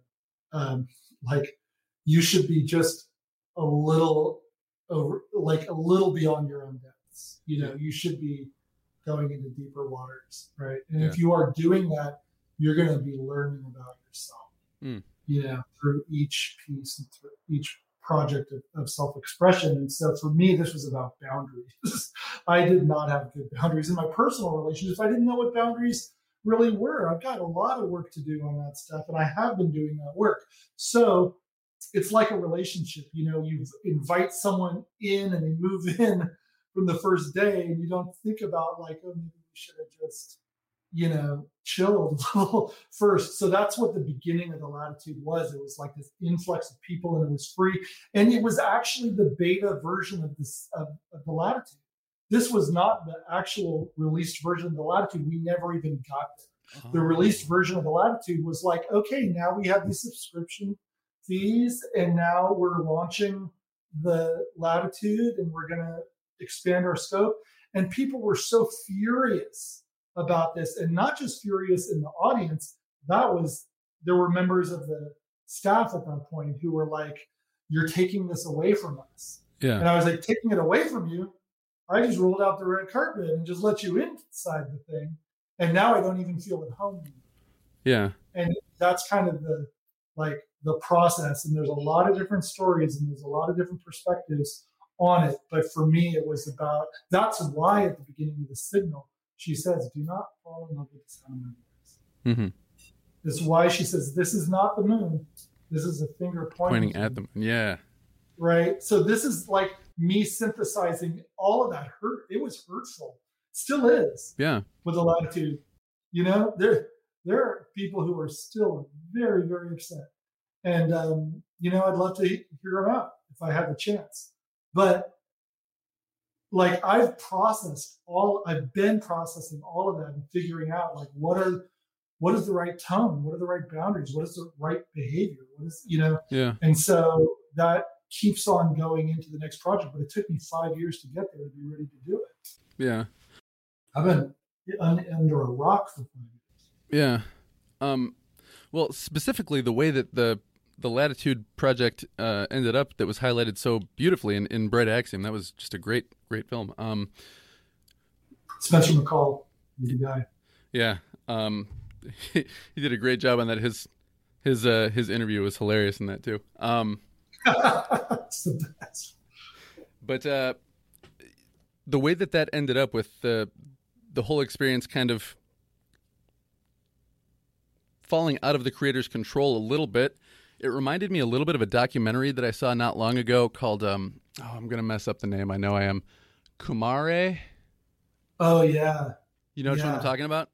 um, like you should be just a little over, like a little beyond your own depths. You know, you should be going into deeper waters, right? And yeah. if you are doing that, you're going to be learning about yourself, mm. you know, through each piece and through each project of, of self-expression. And so for me, this was about boundaries. I did not have good boundaries in my personal relationships. I didn't know what boundaries really were. I've got a lot of work to do on that stuff, and I have been doing that work. So it's like a relationship. You know, you invite someone in and they move in from the first day, and you don't think about like, oh, maybe we should have just, you know, chilled a little first. So that's what the beginning of the latitude was. It was like this influx of people, and it was free, and it was actually the beta version of this of, of the latitude. This was not the actual released version of the latitude. We never even got there. Oh. The released version of the latitude was like, okay, now we have these subscription fees, and now we're launching the latitude, and we're going to expand our scope. And people were so furious about this, and not just furious in the audience. That was there were members of the staff at that point who were like, "You're taking this away from us." Yeah. And I was like, "Taking it away from you? I just rolled out the red carpet and just let you inside the thing, and now I don't even feel at home." Anymore. Yeah. And that's kind of the like the process and there's a lot of different stories and there's a lot of different perspectives on it but for me it was about that's why at the beginning of the sygnyl she says do not fall in love with the sound of my voice mm-hmm. this is why she says this is not the moon. This is a finger pointing, pointing at them yeah. Right? So this is like me synthesizing all of that hurt. It was hurtful. Still is. Yeah. With the latitude. You know there there are people who are still very very upset. And, um, you know, I'd love to hear them out if I had a chance. But like I've processed all, I've been processing all of that and figuring out like what are, what is the right tone? What are the right boundaries? What is the right behavior? What is, you know? Yeah. And so that keeps on going into the next project. But it took me five years to get there to be ready to do it. Yeah. I've been under a rock for five years. Yeah. Um, well, specifically the way that the the Latitude project uh, ended up that was highlighted so beautifully in, in Bright Axiom. That was just a great, great film. Um, Spencer McCall, the guy. Yeah, um, he, he, did a great job on that. His his uh, his interview was hilarious in that too. Um, it's the best. But uh, the way that that ended up with the the whole experience kind of falling out of the creator's control a little bit it reminded me a little bit of a documentary that I saw not long ago called um, oh, I'm gonna mess up the name. I know I am. Kumare. Oh yeah. You know yeah. what I'm talking about?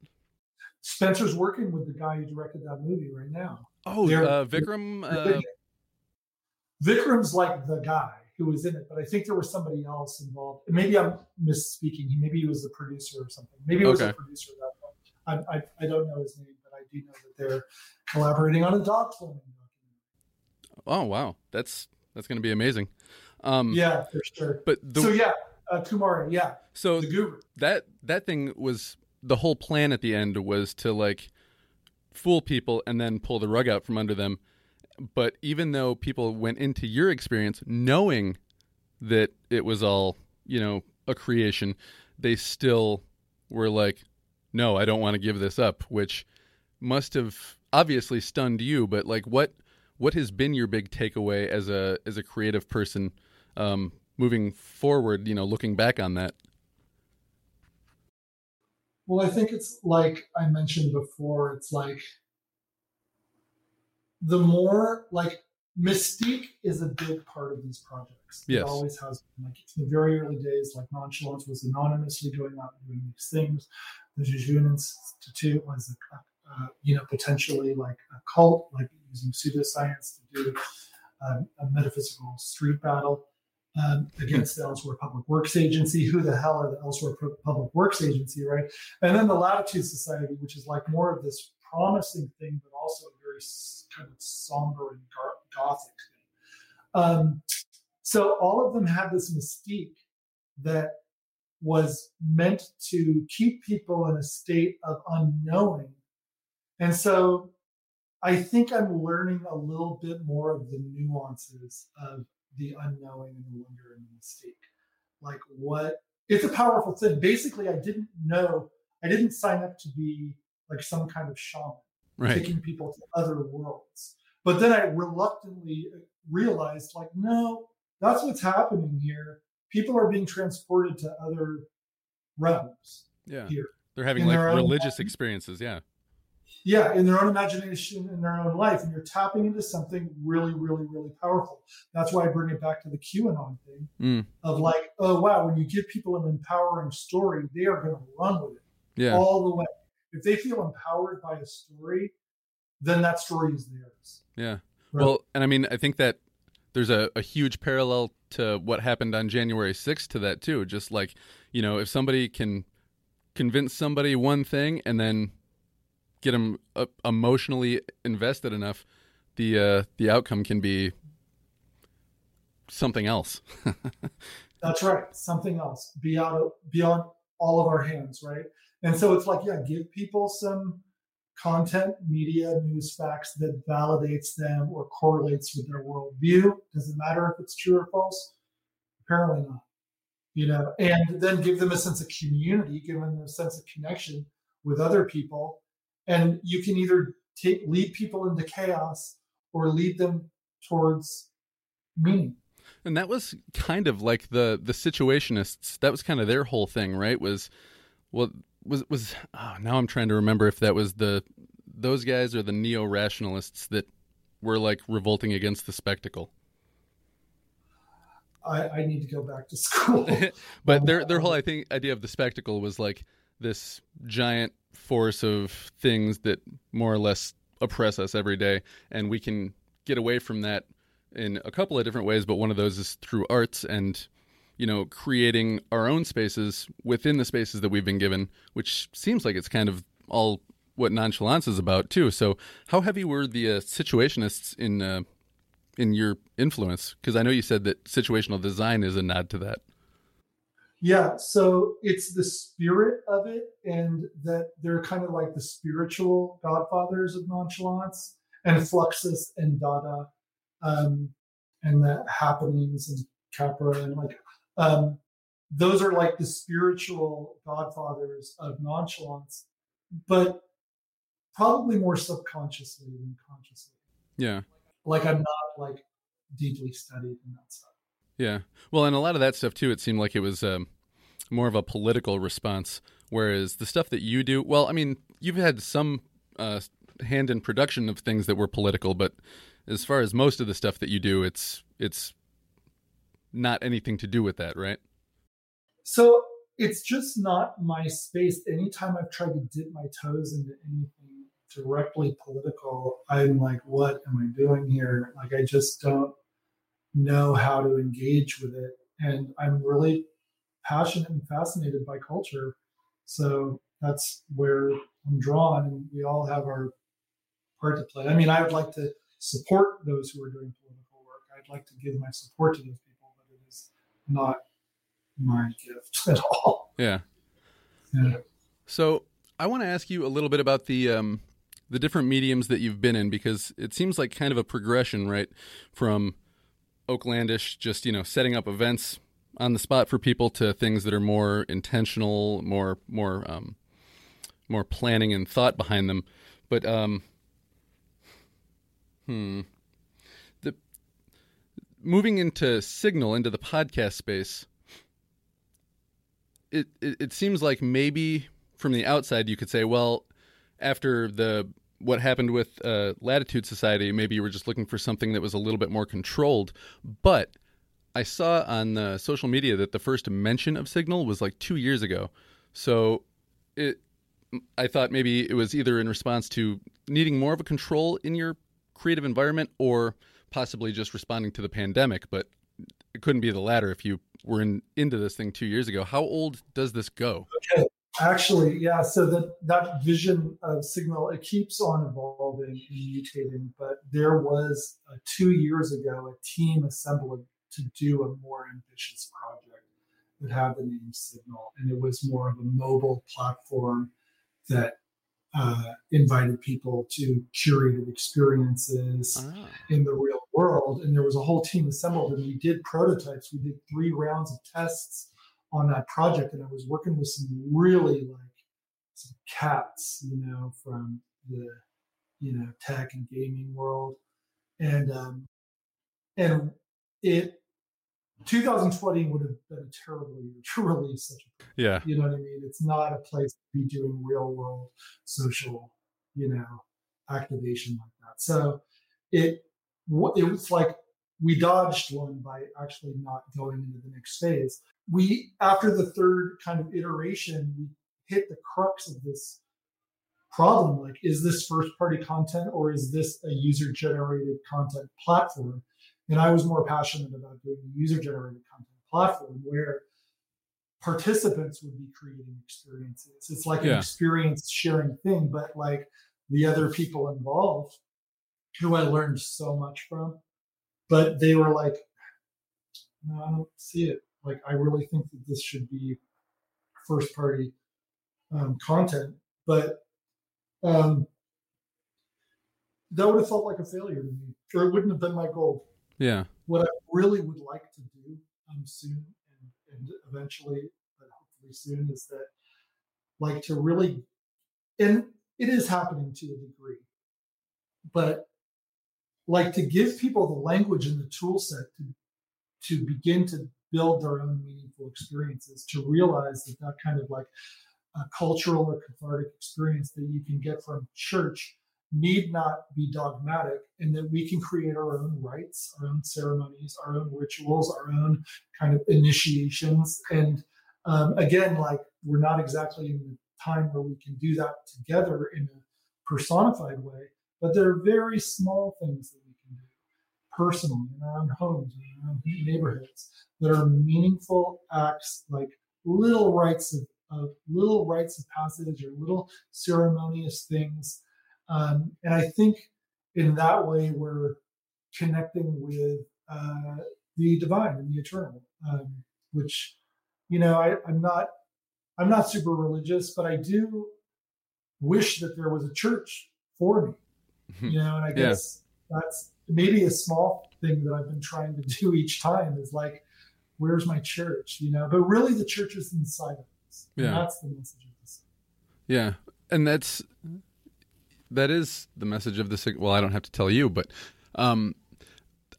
Spencer's working with the guy who directed that movie right now. Oh, uh, Vikram. Uh... Vikram's like the guy who was in it, but I think there was somebody else involved. Maybe I'm misspeaking. Maybe he was the producer or something. Maybe it was okay. a producer at that point. I, I, I don't know his name, but I do know that they're collaborating on a dog Oh wow, that's that's going to be amazing. Um, yeah, for sure. But the, so yeah, uh, Kumare, yeah. So the guru. That that thing was the whole plan at the end was to like fool people and then pull the rug out from under them. But even though people went into your experience knowing that it was all you know a creation, they still were like, "No, I don't want to give this up," which must have obviously stunned you. But like, what what has been your big takeaway as a as a creative person um, moving forward? You know, looking back on that. Well, I think it's like I mentioned before. It's like the more like mystique is a big part of these projects. Yes. It always has been. Like in the very early days, like Nonchalance was anonymously going out and doing these things. The Jejune Institute was a, uh, you know, potentially like a cult, like using pseudoscience to do um, a metaphysical street battle um, against the Elsewhere Public Works Agency. Who the hell are the Elsewhere Public Works Agency, right? And then the Latitude Society, which is like more of this promising thing, but also a very kind of somber and gothic thing. Um, so all of them had this mystique that was meant to keep people in a state of unknowing and so I think I'm learning a little bit more of the nuances of the unknowing and the wonder and the mistake. Like what it's a powerful thing. Basically, I didn't know, I didn't sign up to be like some kind of shaman, right. taking people to other worlds. But then I reluctantly uh, realized, like, no, that's what's happening here. People are being transported to other realms yeah. here. They're having like religious experiences, yeah. Yeah, in their own imagination, in their own life, and you're tapping into something really, really, really powerful. That's why I bring it back to the QAnon thing mm. of like, oh wow, when you give people an empowering story, they are going to run with it yeah. all the way. If they feel empowered by a story, then that story is theirs. Yeah. Right? Well, and I mean, I think that there's a, a huge parallel to what happened on January 6th to that too. Just like, you know, if somebody can convince somebody one thing and then get them uh, emotionally invested enough, the uh, the outcome can be something else. That's right, something else beyond beyond all of our hands, right? And so it's like, yeah, give people some content, media, news, facts that validates them or correlates with their worldview. Does it matter if it's true or false? Apparently not. You know, and then give them a sense of community, give them a sense of connection with other people. And you can either take lead people into chaos or lead them towards meaning. And that was kind of like the the situationists. That was kind of their whole thing, right? Was well, was was oh, now I'm trying to remember if that was the those guys or the neo rationalists that were like revolting against the spectacle. I, I need to go back to school. but um, their their um, whole I think idea of the spectacle was like this giant force of things that more or less oppress us every day, and we can get away from that in a couple of different ways. But one of those is through arts and you know, creating our own spaces within the spaces that we've been given, which seems like it's kind of all what nonchalance is about too. So, how heavy were the uh, situationists in uh, in your influence? Because I know you said that situational design is a nod to that. Yeah, so it's the spirit of it, and that they're kind of like the spiritual godfathers of nonchalance and Fluxus and Dada, um, and the happenings and Kaprow and like um, those are like the spiritual godfathers of nonchalance, but probably more subconsciously than consciously. Yeah. Like I'm not like deeply studied in that stuff. Yeah. Well, and a lot of that stuff too, it seemed like it was um, more of a political response, whereas the stuff that you do, well, I mean, you've had some uh, hand in production of things that were political, but as far as most of the stuff that you do, it's it's not anything to do with that, right? So it's just not my space. Anytime I've tried to dip my toes into anything directly political, I'm like, what am I doing here? Like, I just don't know how to engage with it. And I'm really passionate and fascinated by culture. So that's where I'm drawn, and we all have our part to play. I mean, I would like to support those who are doing political work. I'd like to give my support to those people but it is not my gift at all. Yeah. Yeah. So I want to ask you a little bit about the um, the different mediums that you've been in because it seems like kind of a progression, right? From Oaklandish, just you know, setting up events on the spot for people to things that are more intentional, more more um, more planning and thought behind them. But um, hmm, the moving into Sygnyl, into the podcast space, it, it, it seems like maybe from the outside you could say, well, after the what happened with uh, Latitude Society, maybe you were just looking for something that was a little bit more controlled. But I saw on the social media that the first mention of Sygnyl was like two years ago. So it, I thought maybe it was either in response to needing more of a control in your creative environment or possibly just responding to the pandemic, but it couldn't be the latter if you were in, into this thing two years ago. How old does this go? Okay. Actually, yeah. So that that vision of Sygnyl it keeps on evolving and mutating. But there was uh, two years ago a team assembled to do a more ambitious project that had the name Sygnyl, and it was more of a mobile platform that uh, invited people to curated experiences ah. in the real world. And there was a whole team assembled, and we did prototypes. We did three rounds of tests on that project, and I was working with some really like some cats, you know, from the you know tech and gaming world, and um, and it 2020 would have been a terrible year to release such a yeah. You know what i mean? It's not a place to be doing real world social you know activation like that. So it it was like we dodged one by actually not going into the next phase we after the third kind of iteration we hit the crux of this problem like is this first party content or is this a user generated content platform and I was more passionate about doing a user generated content platform where participants would be creating experiences. It's like yeah. an experience sharing thing, but like the other people involved who I learned so much from, but they were like, no, I don't see it. Like, I really think that this should be first party um, content, but um, that would have felt like a failure to me, or it wouldn't have been my goal. Yeah. What I really would like to do um, soon and, and eventually, but hopefully soon, is that like to really, and it is happening to a degree, but like to give people the language and the tool set to to begin to build their own meaningful experiences to realize that that kind of like a cultural or cathartic experience that you can get from church need not be dogmatic and that we can create our own rites, our own ceremonies, our own rituals, our own kind of initiations. And um, again, like we're not exactly in the time where we can do that together in a personified way, but there are very small things that personally in our own homes, in our own neighborhoods that are meaningful acts, like little rites of, of little rites of passage or little ceremonious things. Um, and I think in that way, we're connecting with uh, the divine and the eternal, um, which, you know, I, I'm not, I'm not super religious, but I do wish that there was a church for me, you know, and I guess that's maybe a small thing that I've been trying to do each time is like, where's my church, you know, but really the church is inside of us. Yeah. that's the message of this. Yeah. And that's, that is the message of the well i don't have to tell you but um,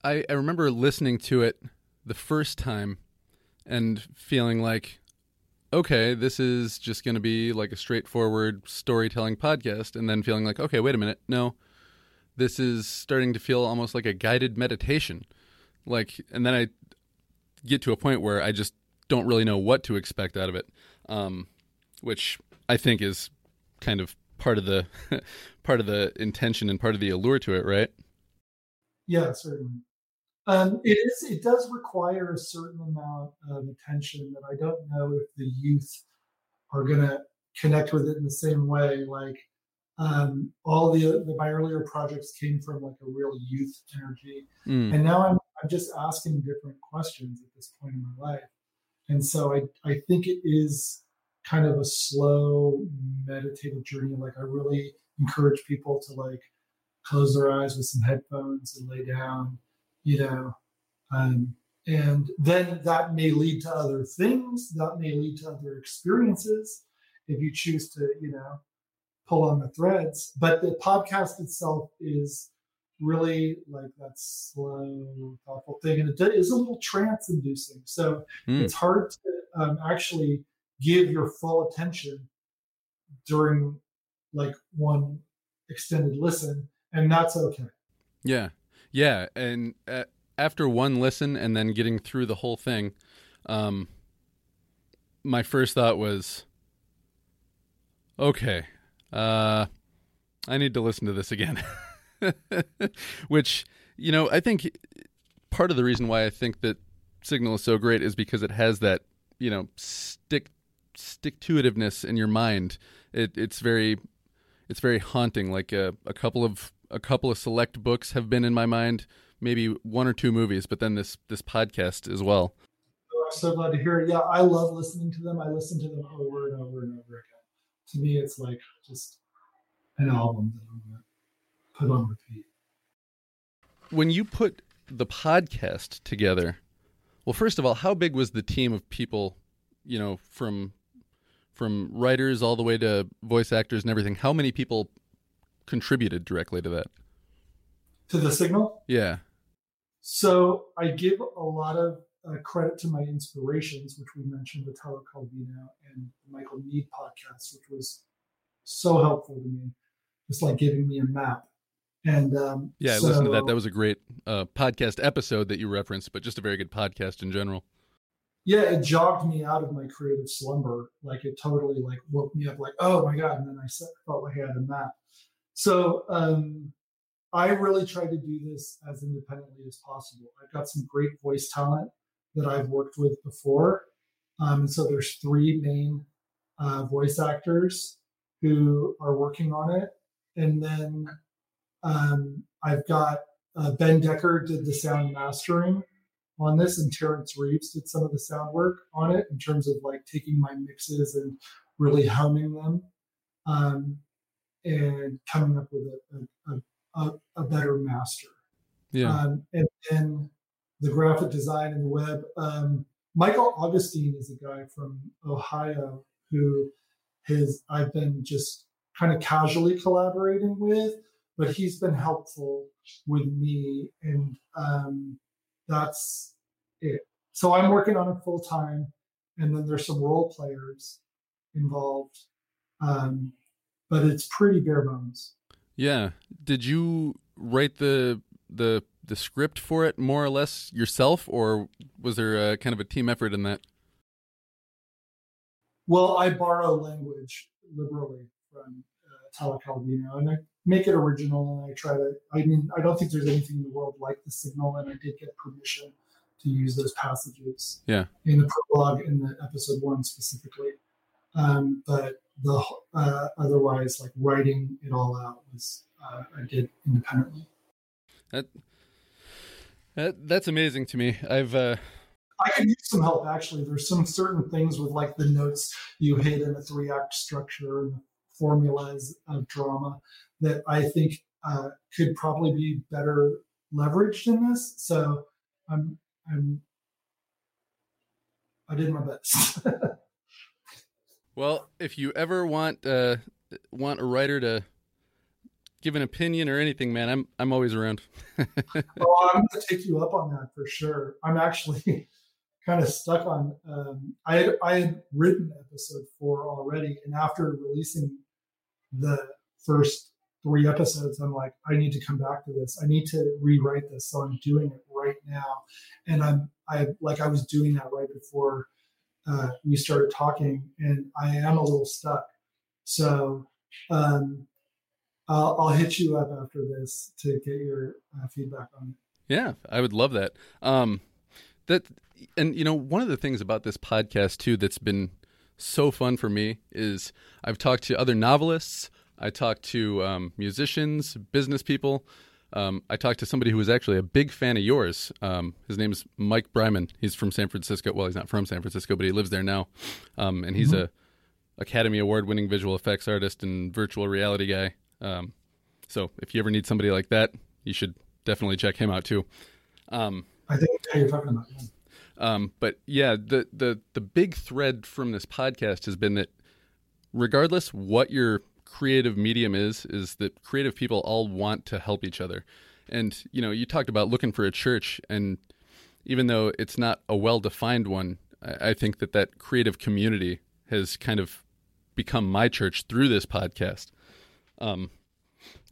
I, I remember listening to it the first time and feeling like okay this is just going to be like a straightforward storytelling podcast and then feeling like okay wait a minute no this is starting to feel almost like a guided meditation like and then i get to a point where i just don't really know what to expect out of it um, which i think is kind of part of the part of the intention and part of the allure to it, right? Yeah, certainly. Um, it is. It does require a certain amount of attention that I don't know if the youth are going to connect with it in the same way. Like um, all the, the my earlier projects came from like a real youth energy, mm. and now I'm I'm just asking different questions at this point in my life, and so I I think it is kind of a slow meditative journey. Like I really encourage people to like close their eyes with some headphones and lay down, you know. Um, and then that may lead to other things. That may lead to other experiences if you choose to, you know, pull on the threads. But the podcast itself is really like that slow, thoughtful thing, and it is a little trance-inducing. So mm. it's hard to um, actually give your full attention during like one extended listen and that's okay yeah yeah and uh, after one listen and then getting through the whole thing um my first thought was okay uh i need to listen to this again which you know i think part of the reason why i think that sygnyl is so great is because it has that you know stick stick to itiveness in your mind. It, it's very it's very haunting. Like a, a couple of a couple of select books have been in my mind, maybe one or two movies, but then this this podcast as well. Oh, I'm so glad to hear it. Yeah, I love listening to them. I listen to them over and over and over again. To me, it's like just an album that I'm gonna put on repeat. When you put the podcast together, well, first of all, how big was the team of people, you know, from from writers all the way to voice actors and everything, how many people contributed directly to that? To the sygnyl? Yeah. So I give a lot of uh, credit to my inspirations, which we mentioned, Italo Calvino and Michael Meade podcast, which was so helpful to me, just like giving me a map. And um, yeah, I so, listened to that. That was a great uh, podcast episode that you referenced, but just a very good podcast in general. Yeah, it jogged me out of my creative slumber. Like it totally like woke me up. Like, oh my god! And then I felt like I had a map. So um, I really try to do this as independently as possible. I've got some great voice talent that I've worked with before. Um, and so there's three main uh, voice actors who are working on it. And then um, I've got uh, Ben Decker did the sound mastering on this, and Terrence Reeves did some of the sound work on it in terms of like taking my mixes and really honing them um, and coming up with a, a, a, a better master. Yeah. Um, and then the graphic design and the web. Um, Michael Augustine is a guy from Ohio who has I've been just kind of casually collaborating with, but he's been helpful with me, and um, that's it. So I'm working on it full time, and then there's some role players involved, um, but it's pretty bare bones. Yeah. Did you write the the the script for it more or less yourself, or was there a, kind of a team effort in that? Well, I borrow language liberally from uh, and I make it original, and I try to. I mean, I don't think there's anything in the world like the sygnyl, and I did get permission to use those passages. Yeah. In the prologue in the episode one specifically, um, but the uh, otherwise like writing it all out was uh, I did independently. That, that that's amazing to me. I've uh, I could use some help actually. There's some certain things with like the notes you hit in a three act structure and formulas of drama that I think uh, could probably be better leveraged in this. So I'm I'm I did my best. well, if you ever want uh, want a writer to give an opinion or anything, man, I'm I'm always around. oh, I'm to take you up on that for sure. I'm actually kind of stuck on. Um, I had I had written episode four already, and after releasing the first three episodes, I'm like, I need to come back to this. I need to rewrite this, so I'm doing it right now. And I'm I like I was doing that right before uh, we started talking, and I am a little stuck. So um, I'll, I'll hit you up after this to get your uh, feedback on it. Yeah, I would love that. Um, that and you know one of the things about this podcast too that's been so fun for me is I've talked to other novelists, I talked to um, musicians, business people. Um, I talked to somebody who was actually a big fan of yours. Um, his name is Mike Bryman. He's from San Francisco. Well, he's not from San Francisco, but he lives there now, um, and he's mm-hmm. a Academy Award winning visual effects artist and virtual reality guy. Um, so if you ever need somebody like that, you should definitely check him out too. Um, I think you're talking about. Yeah. Um, but yeah, the the the big thread from this podcast has been that regardless what your creative medium is, is that creative people all want to help each other. And you know, you talked about looking for a church, and even though it's not a well defined one, I, I think that that creative community has kind of become my church through this podcast. Um,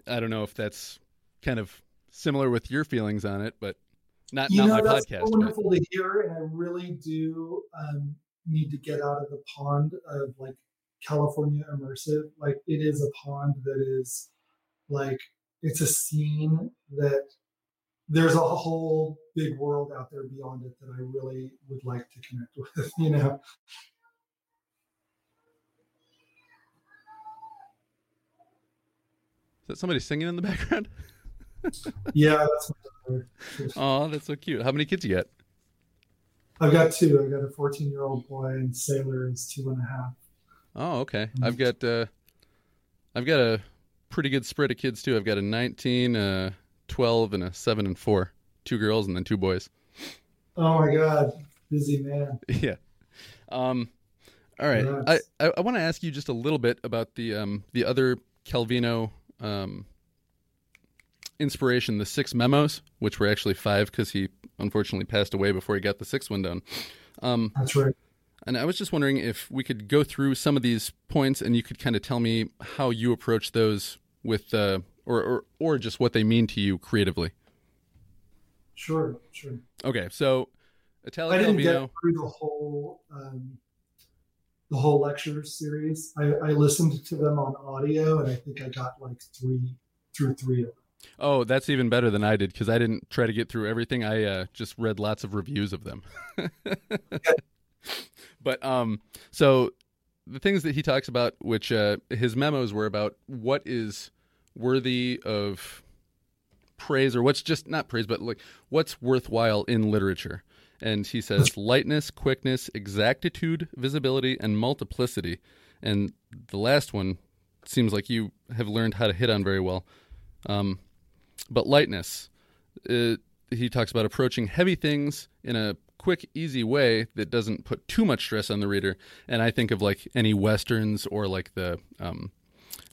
I don't know if that's kind of similar with your feelings on it, but not you not know, my podcast. wonderful but... to hear, and I really do um, need to get out of the pond of like California immersive. Like it is a pond that is like it's a scene that there's a whole big world out there beyond it that I really would like to connect with. You know. Is that somebody singing in the background? yeah. oh, that's so cute. How many kids you got? I've got two. I've got a 14 year old boy, and Sailor is two and a half. Oh, okay. Mm-hmm. I've got uh, I've got a pretty good spread of kids too. I've got a 19, a 12, and a seven and four. Two girls and then two boys. Oh my god, busy man. Yeah. Um. All right. Yes. I I, I want to ask you just a little bit about the um the other Calvino um inspiration, the six memos, which were actually five because he unfortunately passed away before he got the sixth one done. Um, That's right. And I was just wondering if we could go through some of these points, and you could kind of tell me how you approach those with, uh, or, or or just what they mean to you creatively. Sure, sure. Okay, so Italian I didn't get through the whole um, the whole lecture series. I, I listened to them on audio, and I think I got like three through three of them. Oh, that's even better than I did because I didn't try to get through everything. I uh, just read lots of reviews of them. but um, so the things that he talks about, which uh, his memos were about, what is worthy of praise or what's just not praise, but like what's worthwhile in literature. And he says lightness, quickness, exactitude, visibility, and multiplicity. And the last one seems like you have learned how to hit on very well. Um, but lightness, it, he talks about approaching heavy things in a quick, easy way that doesn't put too much stress on the reader. And I think of like any westerns or like the um,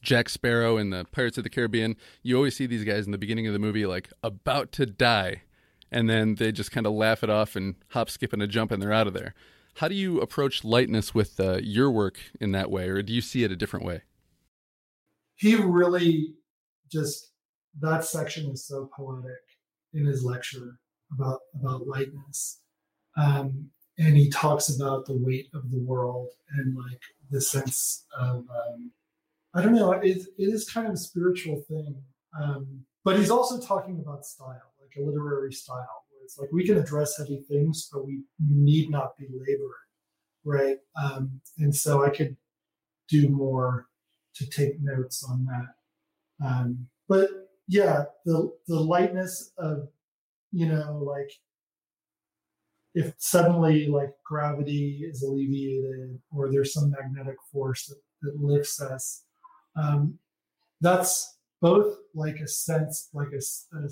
Jack Sparrow in the Pirates of the Caribbean. You always see these guys in the beginning of the movie like about to die, and then they just kind of laugh it off and hop, skip, and a jump, and they're out of there. How do you approach lightness with uh, your work in that way, or do you see it a different way? He really just that section is so poetic in his lecture about about lightness um, and he talks about the weight of the world and like the sense of um, i don't know it, it is kind of a spiritual thing um, but he's also talking about style like a literary style where it's like we can address heavy things but we need not be laboring right? Um, and so i could do more to take notes on that. Um, but yeah, the the lightness of you know like if suddenly like gravity is alleviated or there's some magnetic force that, that lifts us um, that's both like a sense like a, a,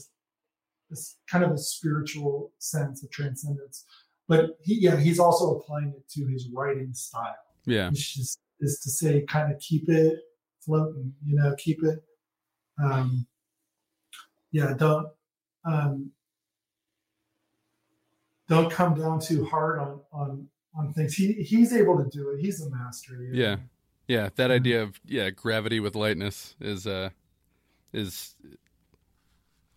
a, kind of a spiritual sense of transcendence but he, yeah he's also applying it to his writing style yeah which is, is to say kind of keep it floating you know keep it um, yeah, don't um, don't come down too hard on on on things. He he's able to do it. He's a master. You know? Yeah, yeah. That idea of yeah, gravity with lightness is uh is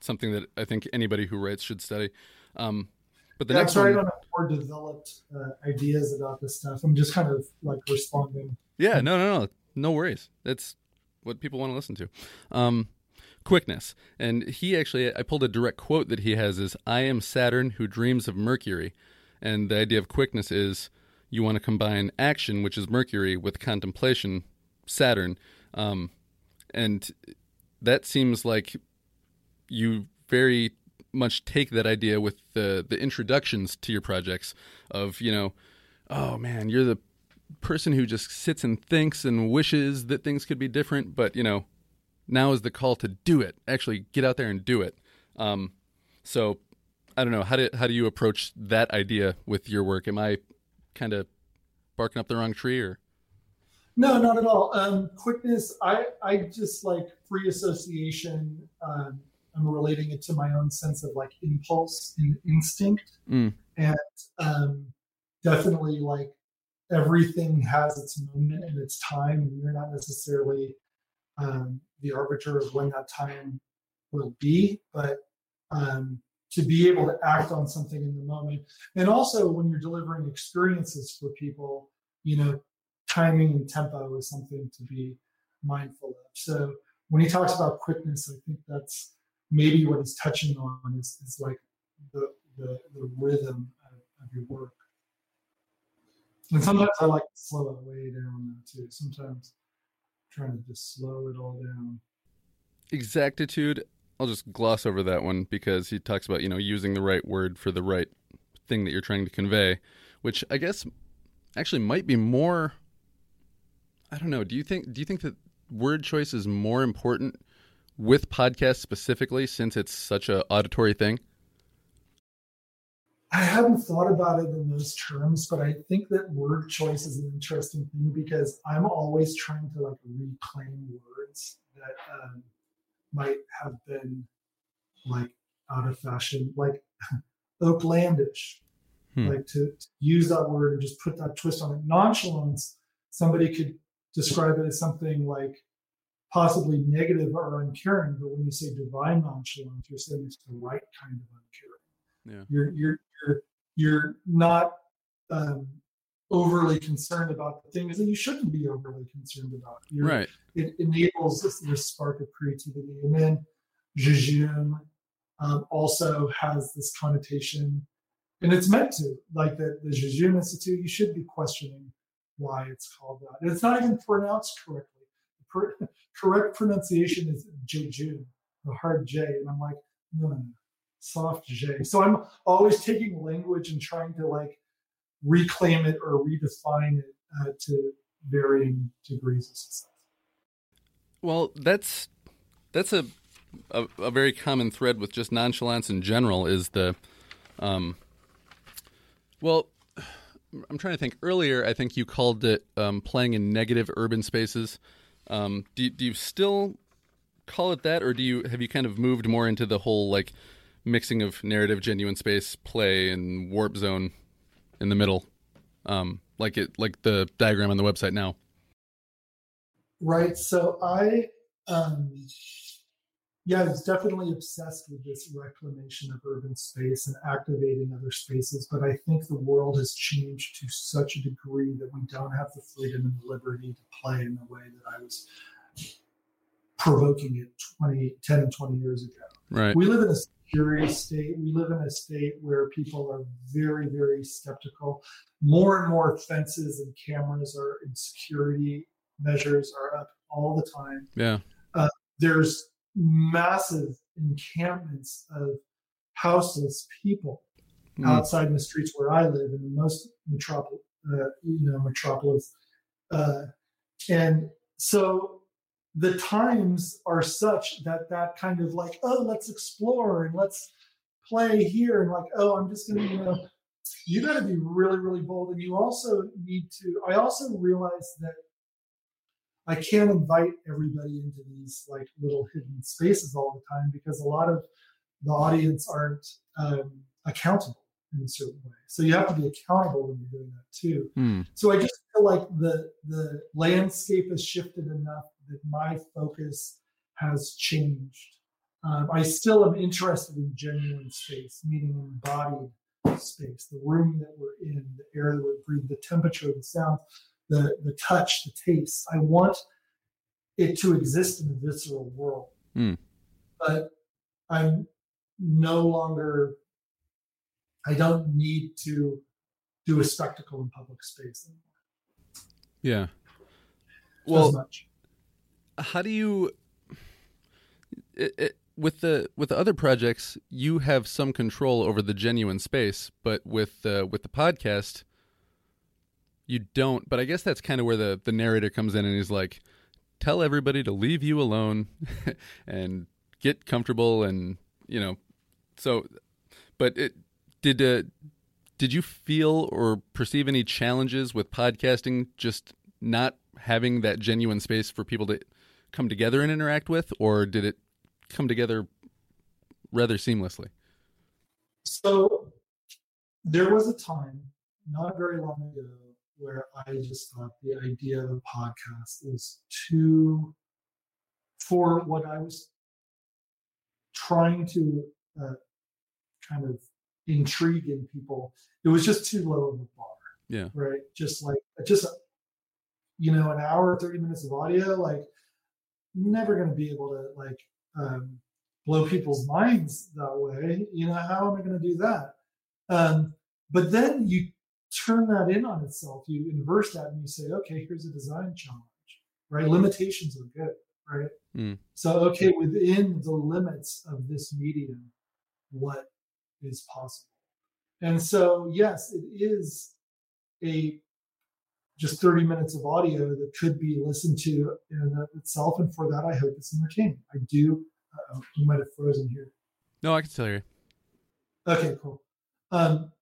something that I think anybody who writes should study. Um, but the yeah, next sorry one, I don't have more developed uh, ideas about this stuff. I'm just kind of like responding. Yeah, no, no, no, no worries. That's what people want to listen to. Um, quickness. And he actually, I pulled a direct quote that he has is, I am Saturn who dreams of Mercury. And the idea of quickness is you want to combine action, which is Mercury, with contemplation, Saturn. Um, and that seems like you very much take that idea with the the introductions to your projects of you know oh man you're the person who just sits and thinks and wishes that things could be different but you know now is the call to do it. Actually, get out there and do it. Um, so, I don't know how do how do you approach that idea with your work? Am I kind of barking up the wrong tree, or? No, not at all. Um, quickness, I I just like free association. Um, I'm relating it to my own sense of like impulse and instinct, mm. and um, definitely like everything has its moment and its time, and you're not necessarily um, the arbiter of when that time will be, but um, to be able to act on something in the moment. And also when you're delivering experiences for people, you know, timing and tempo is something to be mindful of. So when he talks about quickness, I think that's maybe what he's touching on is, is like the, the, the rhythm of, of, your work. And sometimes I like to slow it way down too. Sometimes trying to just slow it all down. Exactitude. I'll just gloss over that one because he talks about you know using the right word for the right thing that you're trying to convey, which I guess actually might be more. I don't know. Do you think do you think that word choice is more important with podcasts specifically since it's such a auditory thing? I hadn't thought about it in those terms, but I think that word choice is an interesting thing because I'm always trying to like reclaim words that um, might have been like out of fashion, like Oaklandish, Hmm. like to, to use that word and just put that twist on it. Nonchalance, somebody could describe it as something like possibly negative or uncaring, but when you say divine nonchalance, you're saying it's the right kind of uncaring. Yeah. You're you're you're you're not um, overly concerned about the things that you shouldn't be overly concerned about. You're, Right. it enables this, this spark of creativity. And then jejune um, also has this connotation, and it's meant to, like the, the Jejune Institute, you should be questioning why it's called that. And it's not even pronounced correctly. Per, correct pronunciation is jejune, the hard J. And I'm like, no, no, no, soft J. So I'm always taking language and trying to like reclaim it or redefine it uh, to varying degrees of success. Well, that's that's a, a a very common thread with just nonchalance in general is the um well I'm trying to think earlier I think you called it um, playing in negative urban spaces. Um, do do you still call it that or do you have you kind of moved more into the whole like mixing of narrative genuine space play and warp zone in the middle um, like it like the diagram on the website now Right. So I, um, yeah, I was definitely obsessed with this reclamation of urban space and activating other spaces. But I think the world has changed to such a degree that we don't have the freedom and the liberty to play in the way that I was provoking it 20, 10 and 20 years ago. right We live in a security state. We live in a state where people are very, very skeptical. More and more fences and cameras are and security measures are up all the time. yeah uh, There's massive encampments of houseless people Mm. outside in the streets where I live in the most metropolis, uh, you know, metropolis. Uh, and so the times are such that that kind of like, oh, let's explore and let's play here and like, oh, I'm just gonna, you know, you got to be really, really bold. And you also need to. I also realize that I can't invite everybody into these like little hidden spaces all the time because a lot of the audience aren't um, accountable in a certain way. So you have to be accountable when you're doing that too. Hmm. So I just feel like the the landscape has shifted enough that my focus has changed. Um, I still am interested in genuine space, meaning embodied space, the room that we're in, the air that we breathe, the temperature, the sound, the the touch, the taste. I want it to exist in the visceral world, Mm. but I'm no longer. I don't need to do a spectacle in public space anymore Yeah. Well, much. how do you it, it, with the with the other projects you have some control over the genuine space, but with uh, with the podcast you don't. But I guess that's kind of where the the narrator comes in and he's like, "Tell everybody to leave you alone and get comfortable," and you know, so. But it did. Uh, did you feel or perceive any challenges with podcasting just not having that genuine space for people to come together and interact with or did it come together rather seamlessly So there was a time not very long ago where I just thought the idea of a podcast was too for what I was trying to uh, kind of intrigue in people. It was just too low of a bar. Yeah. Right. Just like just you know an hour, thirty minutes of audio, like never going to be able to like um, blow people's minds that way. You know, how am I going to do that? Um, but then you turn that in on itself. You inverse that and you say, okay, here's a design challenge, right? Limitations are good, right? Mm. So, okay, within the limits of this medium, what is possible? And so, yes, it is a just 30 minutes of audio that could be listened to in and of itself. And for that, I hope it's entertaining. I do. Uh, you might have frozen here. no i can tell you Okay, cool. Um,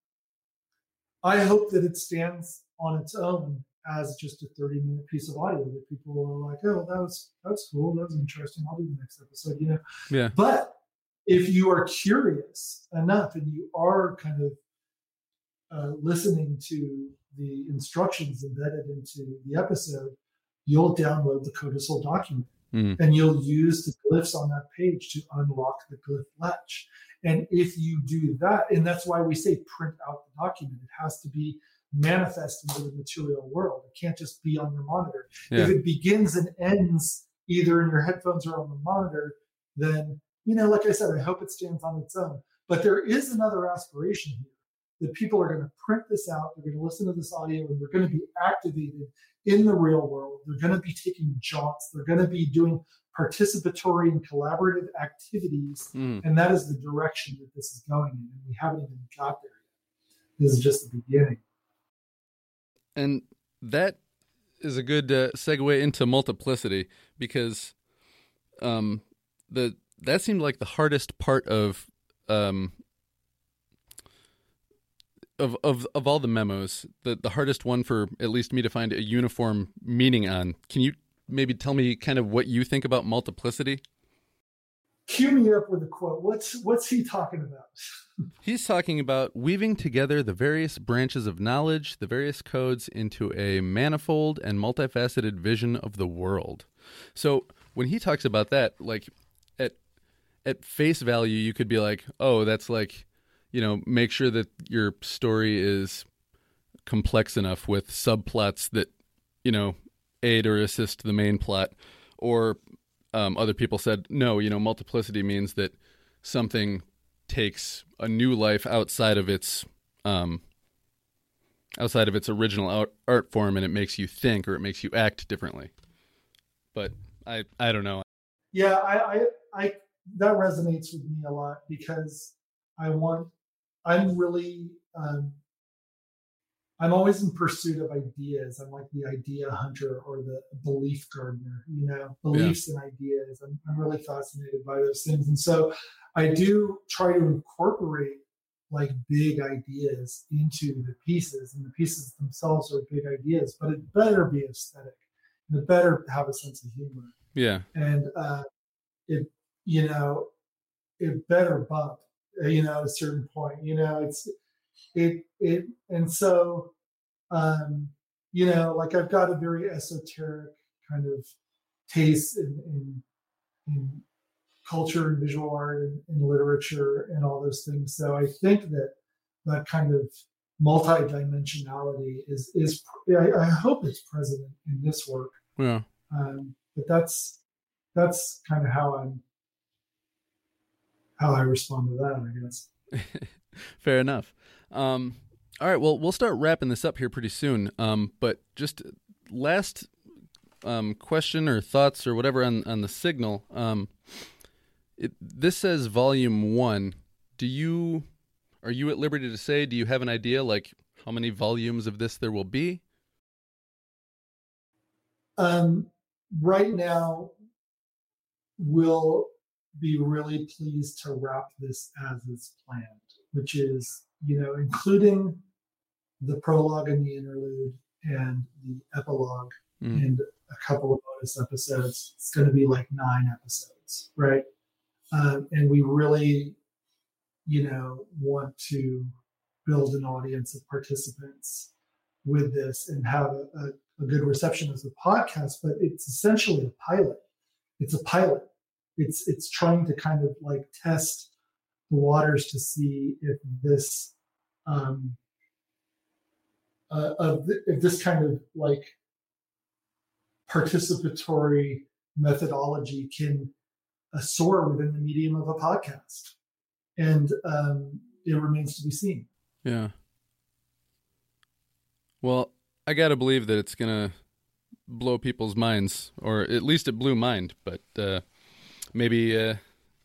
I hope that it stands on its own as just a 30 minute piece of audio that people are like, oh, that was that's cool, that was interesting. I'll do the next episode, you know. Yeah. But if you are curious enough and you are kind of uh, listening to the instructions embedded into the episode, you'll download the codicil document mm. and you'll use the glyphs on that page to unlock the glyph latch. And if you do that, and that's why we say print out the document, it has to be manifest into the material world. It can't just be on your monitor. Yeah. If it begins and ends either in your headphones or on the monitor, then, you know, like I said, I hope it stands on its own. But there is another aspiration here that people are going to print this out, they're going to listen to this audio, and they're going to be activated in the real world. They're going to be taking jaunts, they're going to be doing participatory and collaborative activities. Mm. And that is the direction that this is going in. And we haven't even got there yet. This is just the beginning. And that is a good uh, segue into multiplicity because um, the that seemed like the hardest part of um, of of of all the memos, the the hardest one for at least me to find a uniform meaning on. Can you maybe tell me kind of what you think about multiplicity? Cue me up with a quote. What's what's he talking about? He's talking about weaving together the various branches of knowledge, the various codes into a manifold and multifaceted vision of the world. So when he talks about that, like at at face value, you could be like, oh, that's like, you know, make sure that your story is complex enough with subplots that, you know, aid or assist the main plot. Or um, other people said, no, you know, multiplicity means that something takes a new life outside of its um, outside of its original art, form, and it makes you think or it makes you act differently. But I I don't know. Yeah, I I, I that resonates with me a lot because I want I'm really um, I'm always in pursuit of ideas. I'm like the idea hunter or the belief gardener, you know, beliefs yeah. and ideas. I'm, I'm really fascinated by those things. And so I do try to incorporate like big ideas into the pieces, and the pieces themselves are big ideas, but it better be aesthetic and it better have a sense of humor. Yeah. And uh, it, you know, it better bump, you know, at a certain point. You know, it's, it it and so um you know like i've got a very esoteric kind of taste in in, in culture and visual art and, and, literature and all those things so i think that that kind of multi-dimensionality is is I, I hope it's present in this work yeah um but that's that's kind of how i'm how i respond to that i guess fair enough um, all right, well, we'll start wrapping this up here pretty soon. Um, but just last um, question or thoughts or whatever on on the sygnyl. Um, it, this says volume one. Do you are you at liberty to say? Do you have an idea like how many volumes of this there will be? Um, right now, we'll be really pleased to wrap this as is planned, which is you know, including the prologue and the interlude and the epilogue mm. and a couple of bonus episodes. It's going to be like nine episodes, right? Um, and we really, you know, want to build an audience of participants with this and have a, a, a good reception as a podcast. But it's essentially a pilot. It's a pilot. It's it's trying to kind of like test the waters to see if this um, uh, of th- if this kind of like participatory methodology can uh, soar within the medium of a podcast, and um, it remains to be seen. Yeah. Well, I gotta believe that it's gonna blow people's minds, or at least it blew mine. But uh, maybe uh,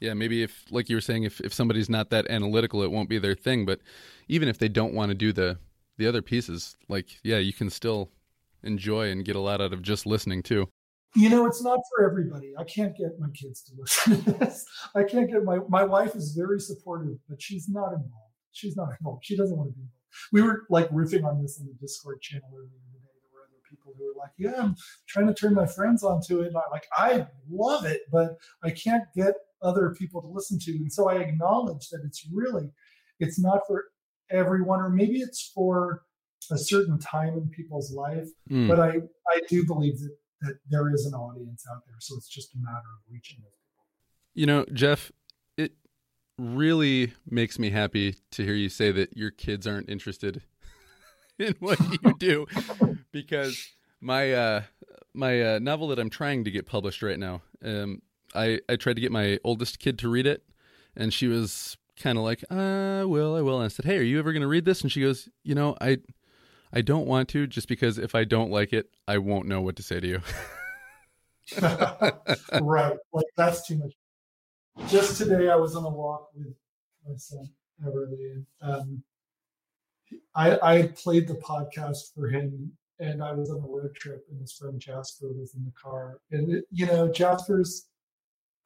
yeah, maybe if, like you were saying, if, if somebody's not that analytical, it won't be their thing. But even if they don't want to do the the other pieces, like yeah, you can still enjoy and get a lot out of just listening too. You know, it's not for everybody. I can't get my kids to listen to this. I can't get my my wife is very supportive, but she's not involved. She's not involved. She doesn't want to be involved. We were like riffing on this on the Discord channel earlier today. There were other people who are like, "Yeah, I'm trying to turn my friends onto it." And I like, I love it, but I can't get other people to listen to. And so I acknowledge that it's really, it's not for everyone, or maybe it's for a certain time in people's life. Mm. But I, I do believe that, that there is an audience out there. So it's just a matter of reaching those people. You know, Jeff, it really makes me happy to hear you say that your kids aren't interested in what you do. Because my uh my uh, novel that I'm trying to get published right now um I I tried to get my oldest kid to read it and she was kind of like uh will I will. And I said hey are you ever going to read this? And she goes you know I I don't want to just because if I don't like it I won't know what to say to you. Right. Like that's too much. Just today I was on a walk with my son Everly um I, I played the podcast for him and I was on a road trip and his friend Jasper was in the car. And, it, you know, Jasper's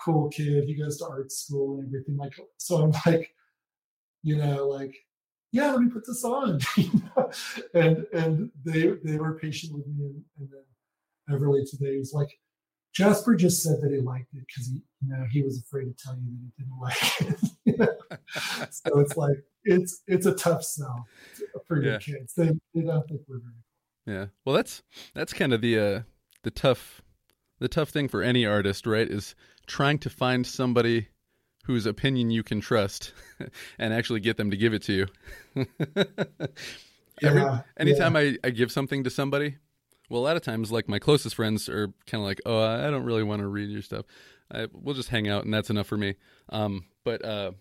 cool kid. He goes to art school and everything like, so I'm like, you know, like, yeah, let me put this on. and, and they, they were patient with me. And, and then Everly today was like, Jasper just said that he liked it because he, you know, he was afraid to tell you that he didn't like it. so it's like it's it's a tough sell for your yeah. kids. They they don't think we're very cool. Yeah. Well, that's that's kind of the uh, the tough the tough thing for any artist, right? Is trying to find somebody whose opinion you can trust and actually get them to give it to you. Every, yeah, anytime yeah. I, I give something to somebody, well, a lot of times, like my closest friends are kind of like, "Oh, I don't really want to read your stuff. I, we'll just hang out, and that's enough for me." Um, but uh,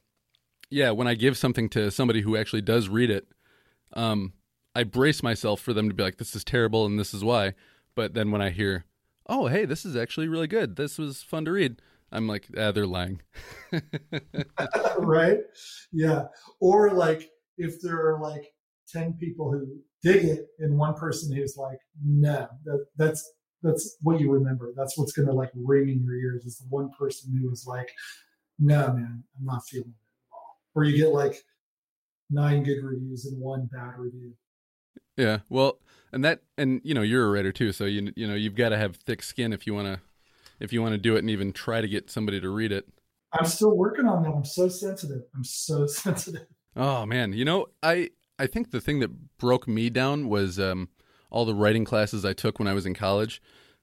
yeah, when I give something to somebody who actually does read it, um, I brace myself for them to be like, "This is terrible, and this is why." But then when I hear, "Oh, hey, this is actually really good. This was fun to read," I'm like, "Ah, they're lying." right? Yeah. Or like if there are like ten people who dig it and one person who's like no that, that's that's what you remember. That's what's going to like ring in your ears is the one person who is like no man i'm not feeling it at all or you get like nine good reviews and one bad review. Yeah well and that and you know you're a writer too so you you know you've got to have thick skin if you want to if you want to do it and even try to get somebody to read it. I'm still working on that. I'm so sensitive. I'm so sensitive. Oh man. You know i I think the thing that broke me down was um, all the writing classes I took when I was in college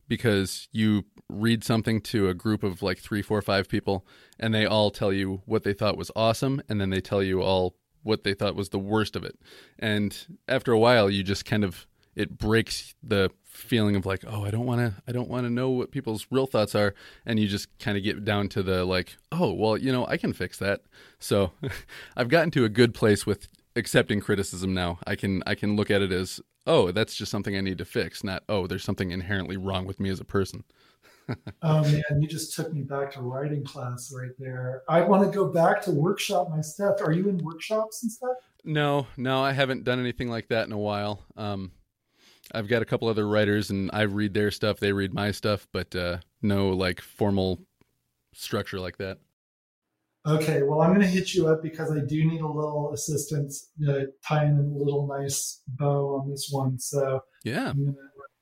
because you read something to a group of like three, four, five people, and they all tell you what they thought was awesome, and then they tell you all what they thought was the worst of it. And after a while, you just kind of it breaks the feeling of like, oh, I don't want to, I don't want to know what people's real thoughts are, and you just kind of get down to the like, oh, well, you know, I can fix that. So I've gotten to a good place with accepting criticism now. I can I can look at it as oh, that's just something I need to fix, not oh, there's something inherently wrong with me as a person. oh man, you just took me back to writing class right there. I want to go back to workshop my stuff. Are you in workshops and stuff? No, no, I haven't done anything like that in a while. Um, I've got a couple other writers, and I read their stuff. They read my stuff, but uh, no like formal structure like that. Okay, well, I'm going to hit you up because I do need a little assistance to tie in a little nice bow on this one. So yeah, I'm going to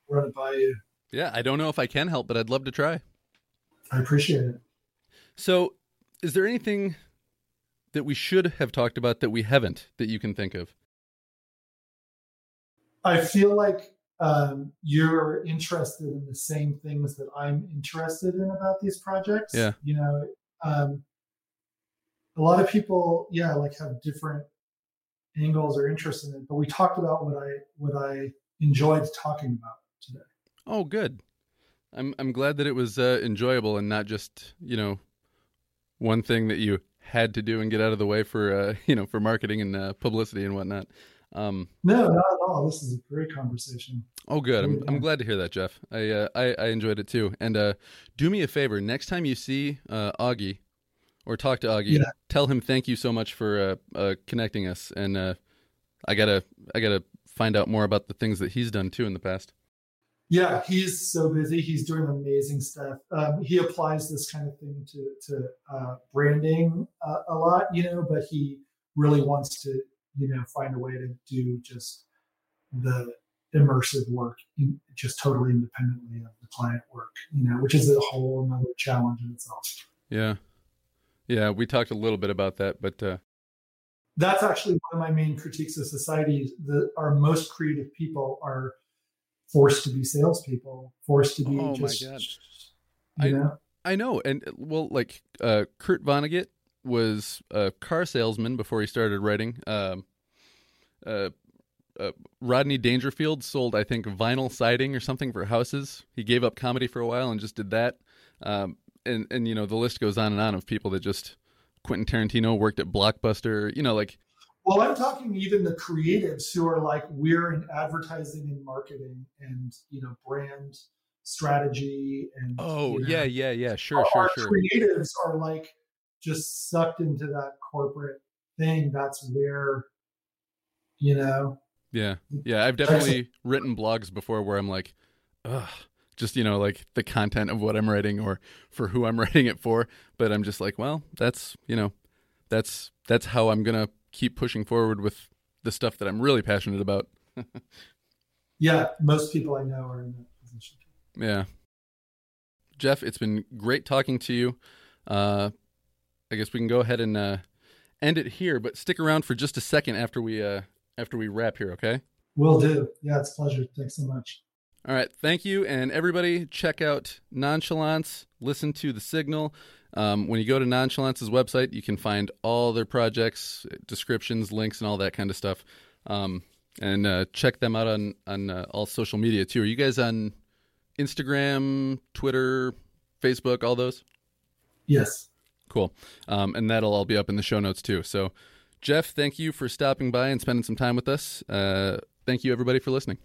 run it by you. Yeah, I don't know if I can help, but I'd love to try. I appreciate it. So, is there anything that we should have talked about that we haven't that you can think of? I feel like um, you're interested in the same things that I'm interested in about these projects. Yeah. You know, um, a lot of people, yeah, like have different angles or interests in it. But we talked about what I what I enjoyed talking about today. Oh, good. I'm I'm glad that it was uh, enjoyable and not just you know one thing that you had to do and get out of the way for uh, you know for marketing and uh, publicity and whatnot. Um, no, not at all. This is a great conversation. Oh, good. I'm, I'm glad to hear that, Jeff. I, uh, I, I enjoyed it too. And uh, do me a favor. Next time you see uh, Augie, or talk to Augie. Yeah. Tell him thank you so much for uh, uh, connecting us, and uh, I gotta I gotta find out more about the things that he's done too in the past. Yeah, he's so busy. He's doing amazing stuff. Um, he applies this kind of thing to to uh, branding uh, a lot, you know, but he really wants to, you know, find a way to do just the immersive work, in, just totally independently of the client work, you know, which is a whole another challenge in itself. Yeah. Yeah, we talked a little bit about that, but uh... that's actually one of my main critiques of society. That our most creative people are forced to be salespeople, forced to be oh just. my god! You know? I I know, and well, like uh, Kurt Vonnegut was a car salesman before he started writing. Um, uh, uh, Rodney Dangerfield sold, I think, vinyl siding or something for houses. He gave up comedy for a while and just did that. Um, and and you know the list goes on and on of people that just Quentin Tarantino worked at Blockbuster. You know, like. Well, I'm talking even the creatives who are like we're in advertising and marketing and you know brand strategy and. Oh you know, yeah, yeah, yeah. Sure, our, sure, our sure. creatives are like just sucked into that corporate thing. That's where, you know. Yeah, yeah. I've definitely written blogs before where I'm like, ugh, just you know, like the content of what I'm writing or for who I'm writing it for. But I'm just like, well, that's you know, that's that's how I'm gonna keep pushing forward with the stuff that I'm really passionate about. yeah, most people I know are in that position. Yeah. Jeff, it's been great talking to you. Uh, I guess we can go ahead and uh, end it here, but stick around for just a second after we uh, after we wrap here, okay? Will do. Yeah, it's a pleasure. Thanks so much. All right, thank you, and everybody, check out Nonchalance. Listen to the Sygnyl. Um, when you go to Nonchalance's website, you can find all their projects, descriptions, links, and all that kind of stuff. Um, and uh, check them out on on uh, all social media too. Are you guys on Instagram, Twitter, Facebook, all those? Yes. Cool. Um, and that'll all be up in the show notes too. So, Jeff, thank you for stopping by and spending some time with us. Uh, thank you, everybody, for listening.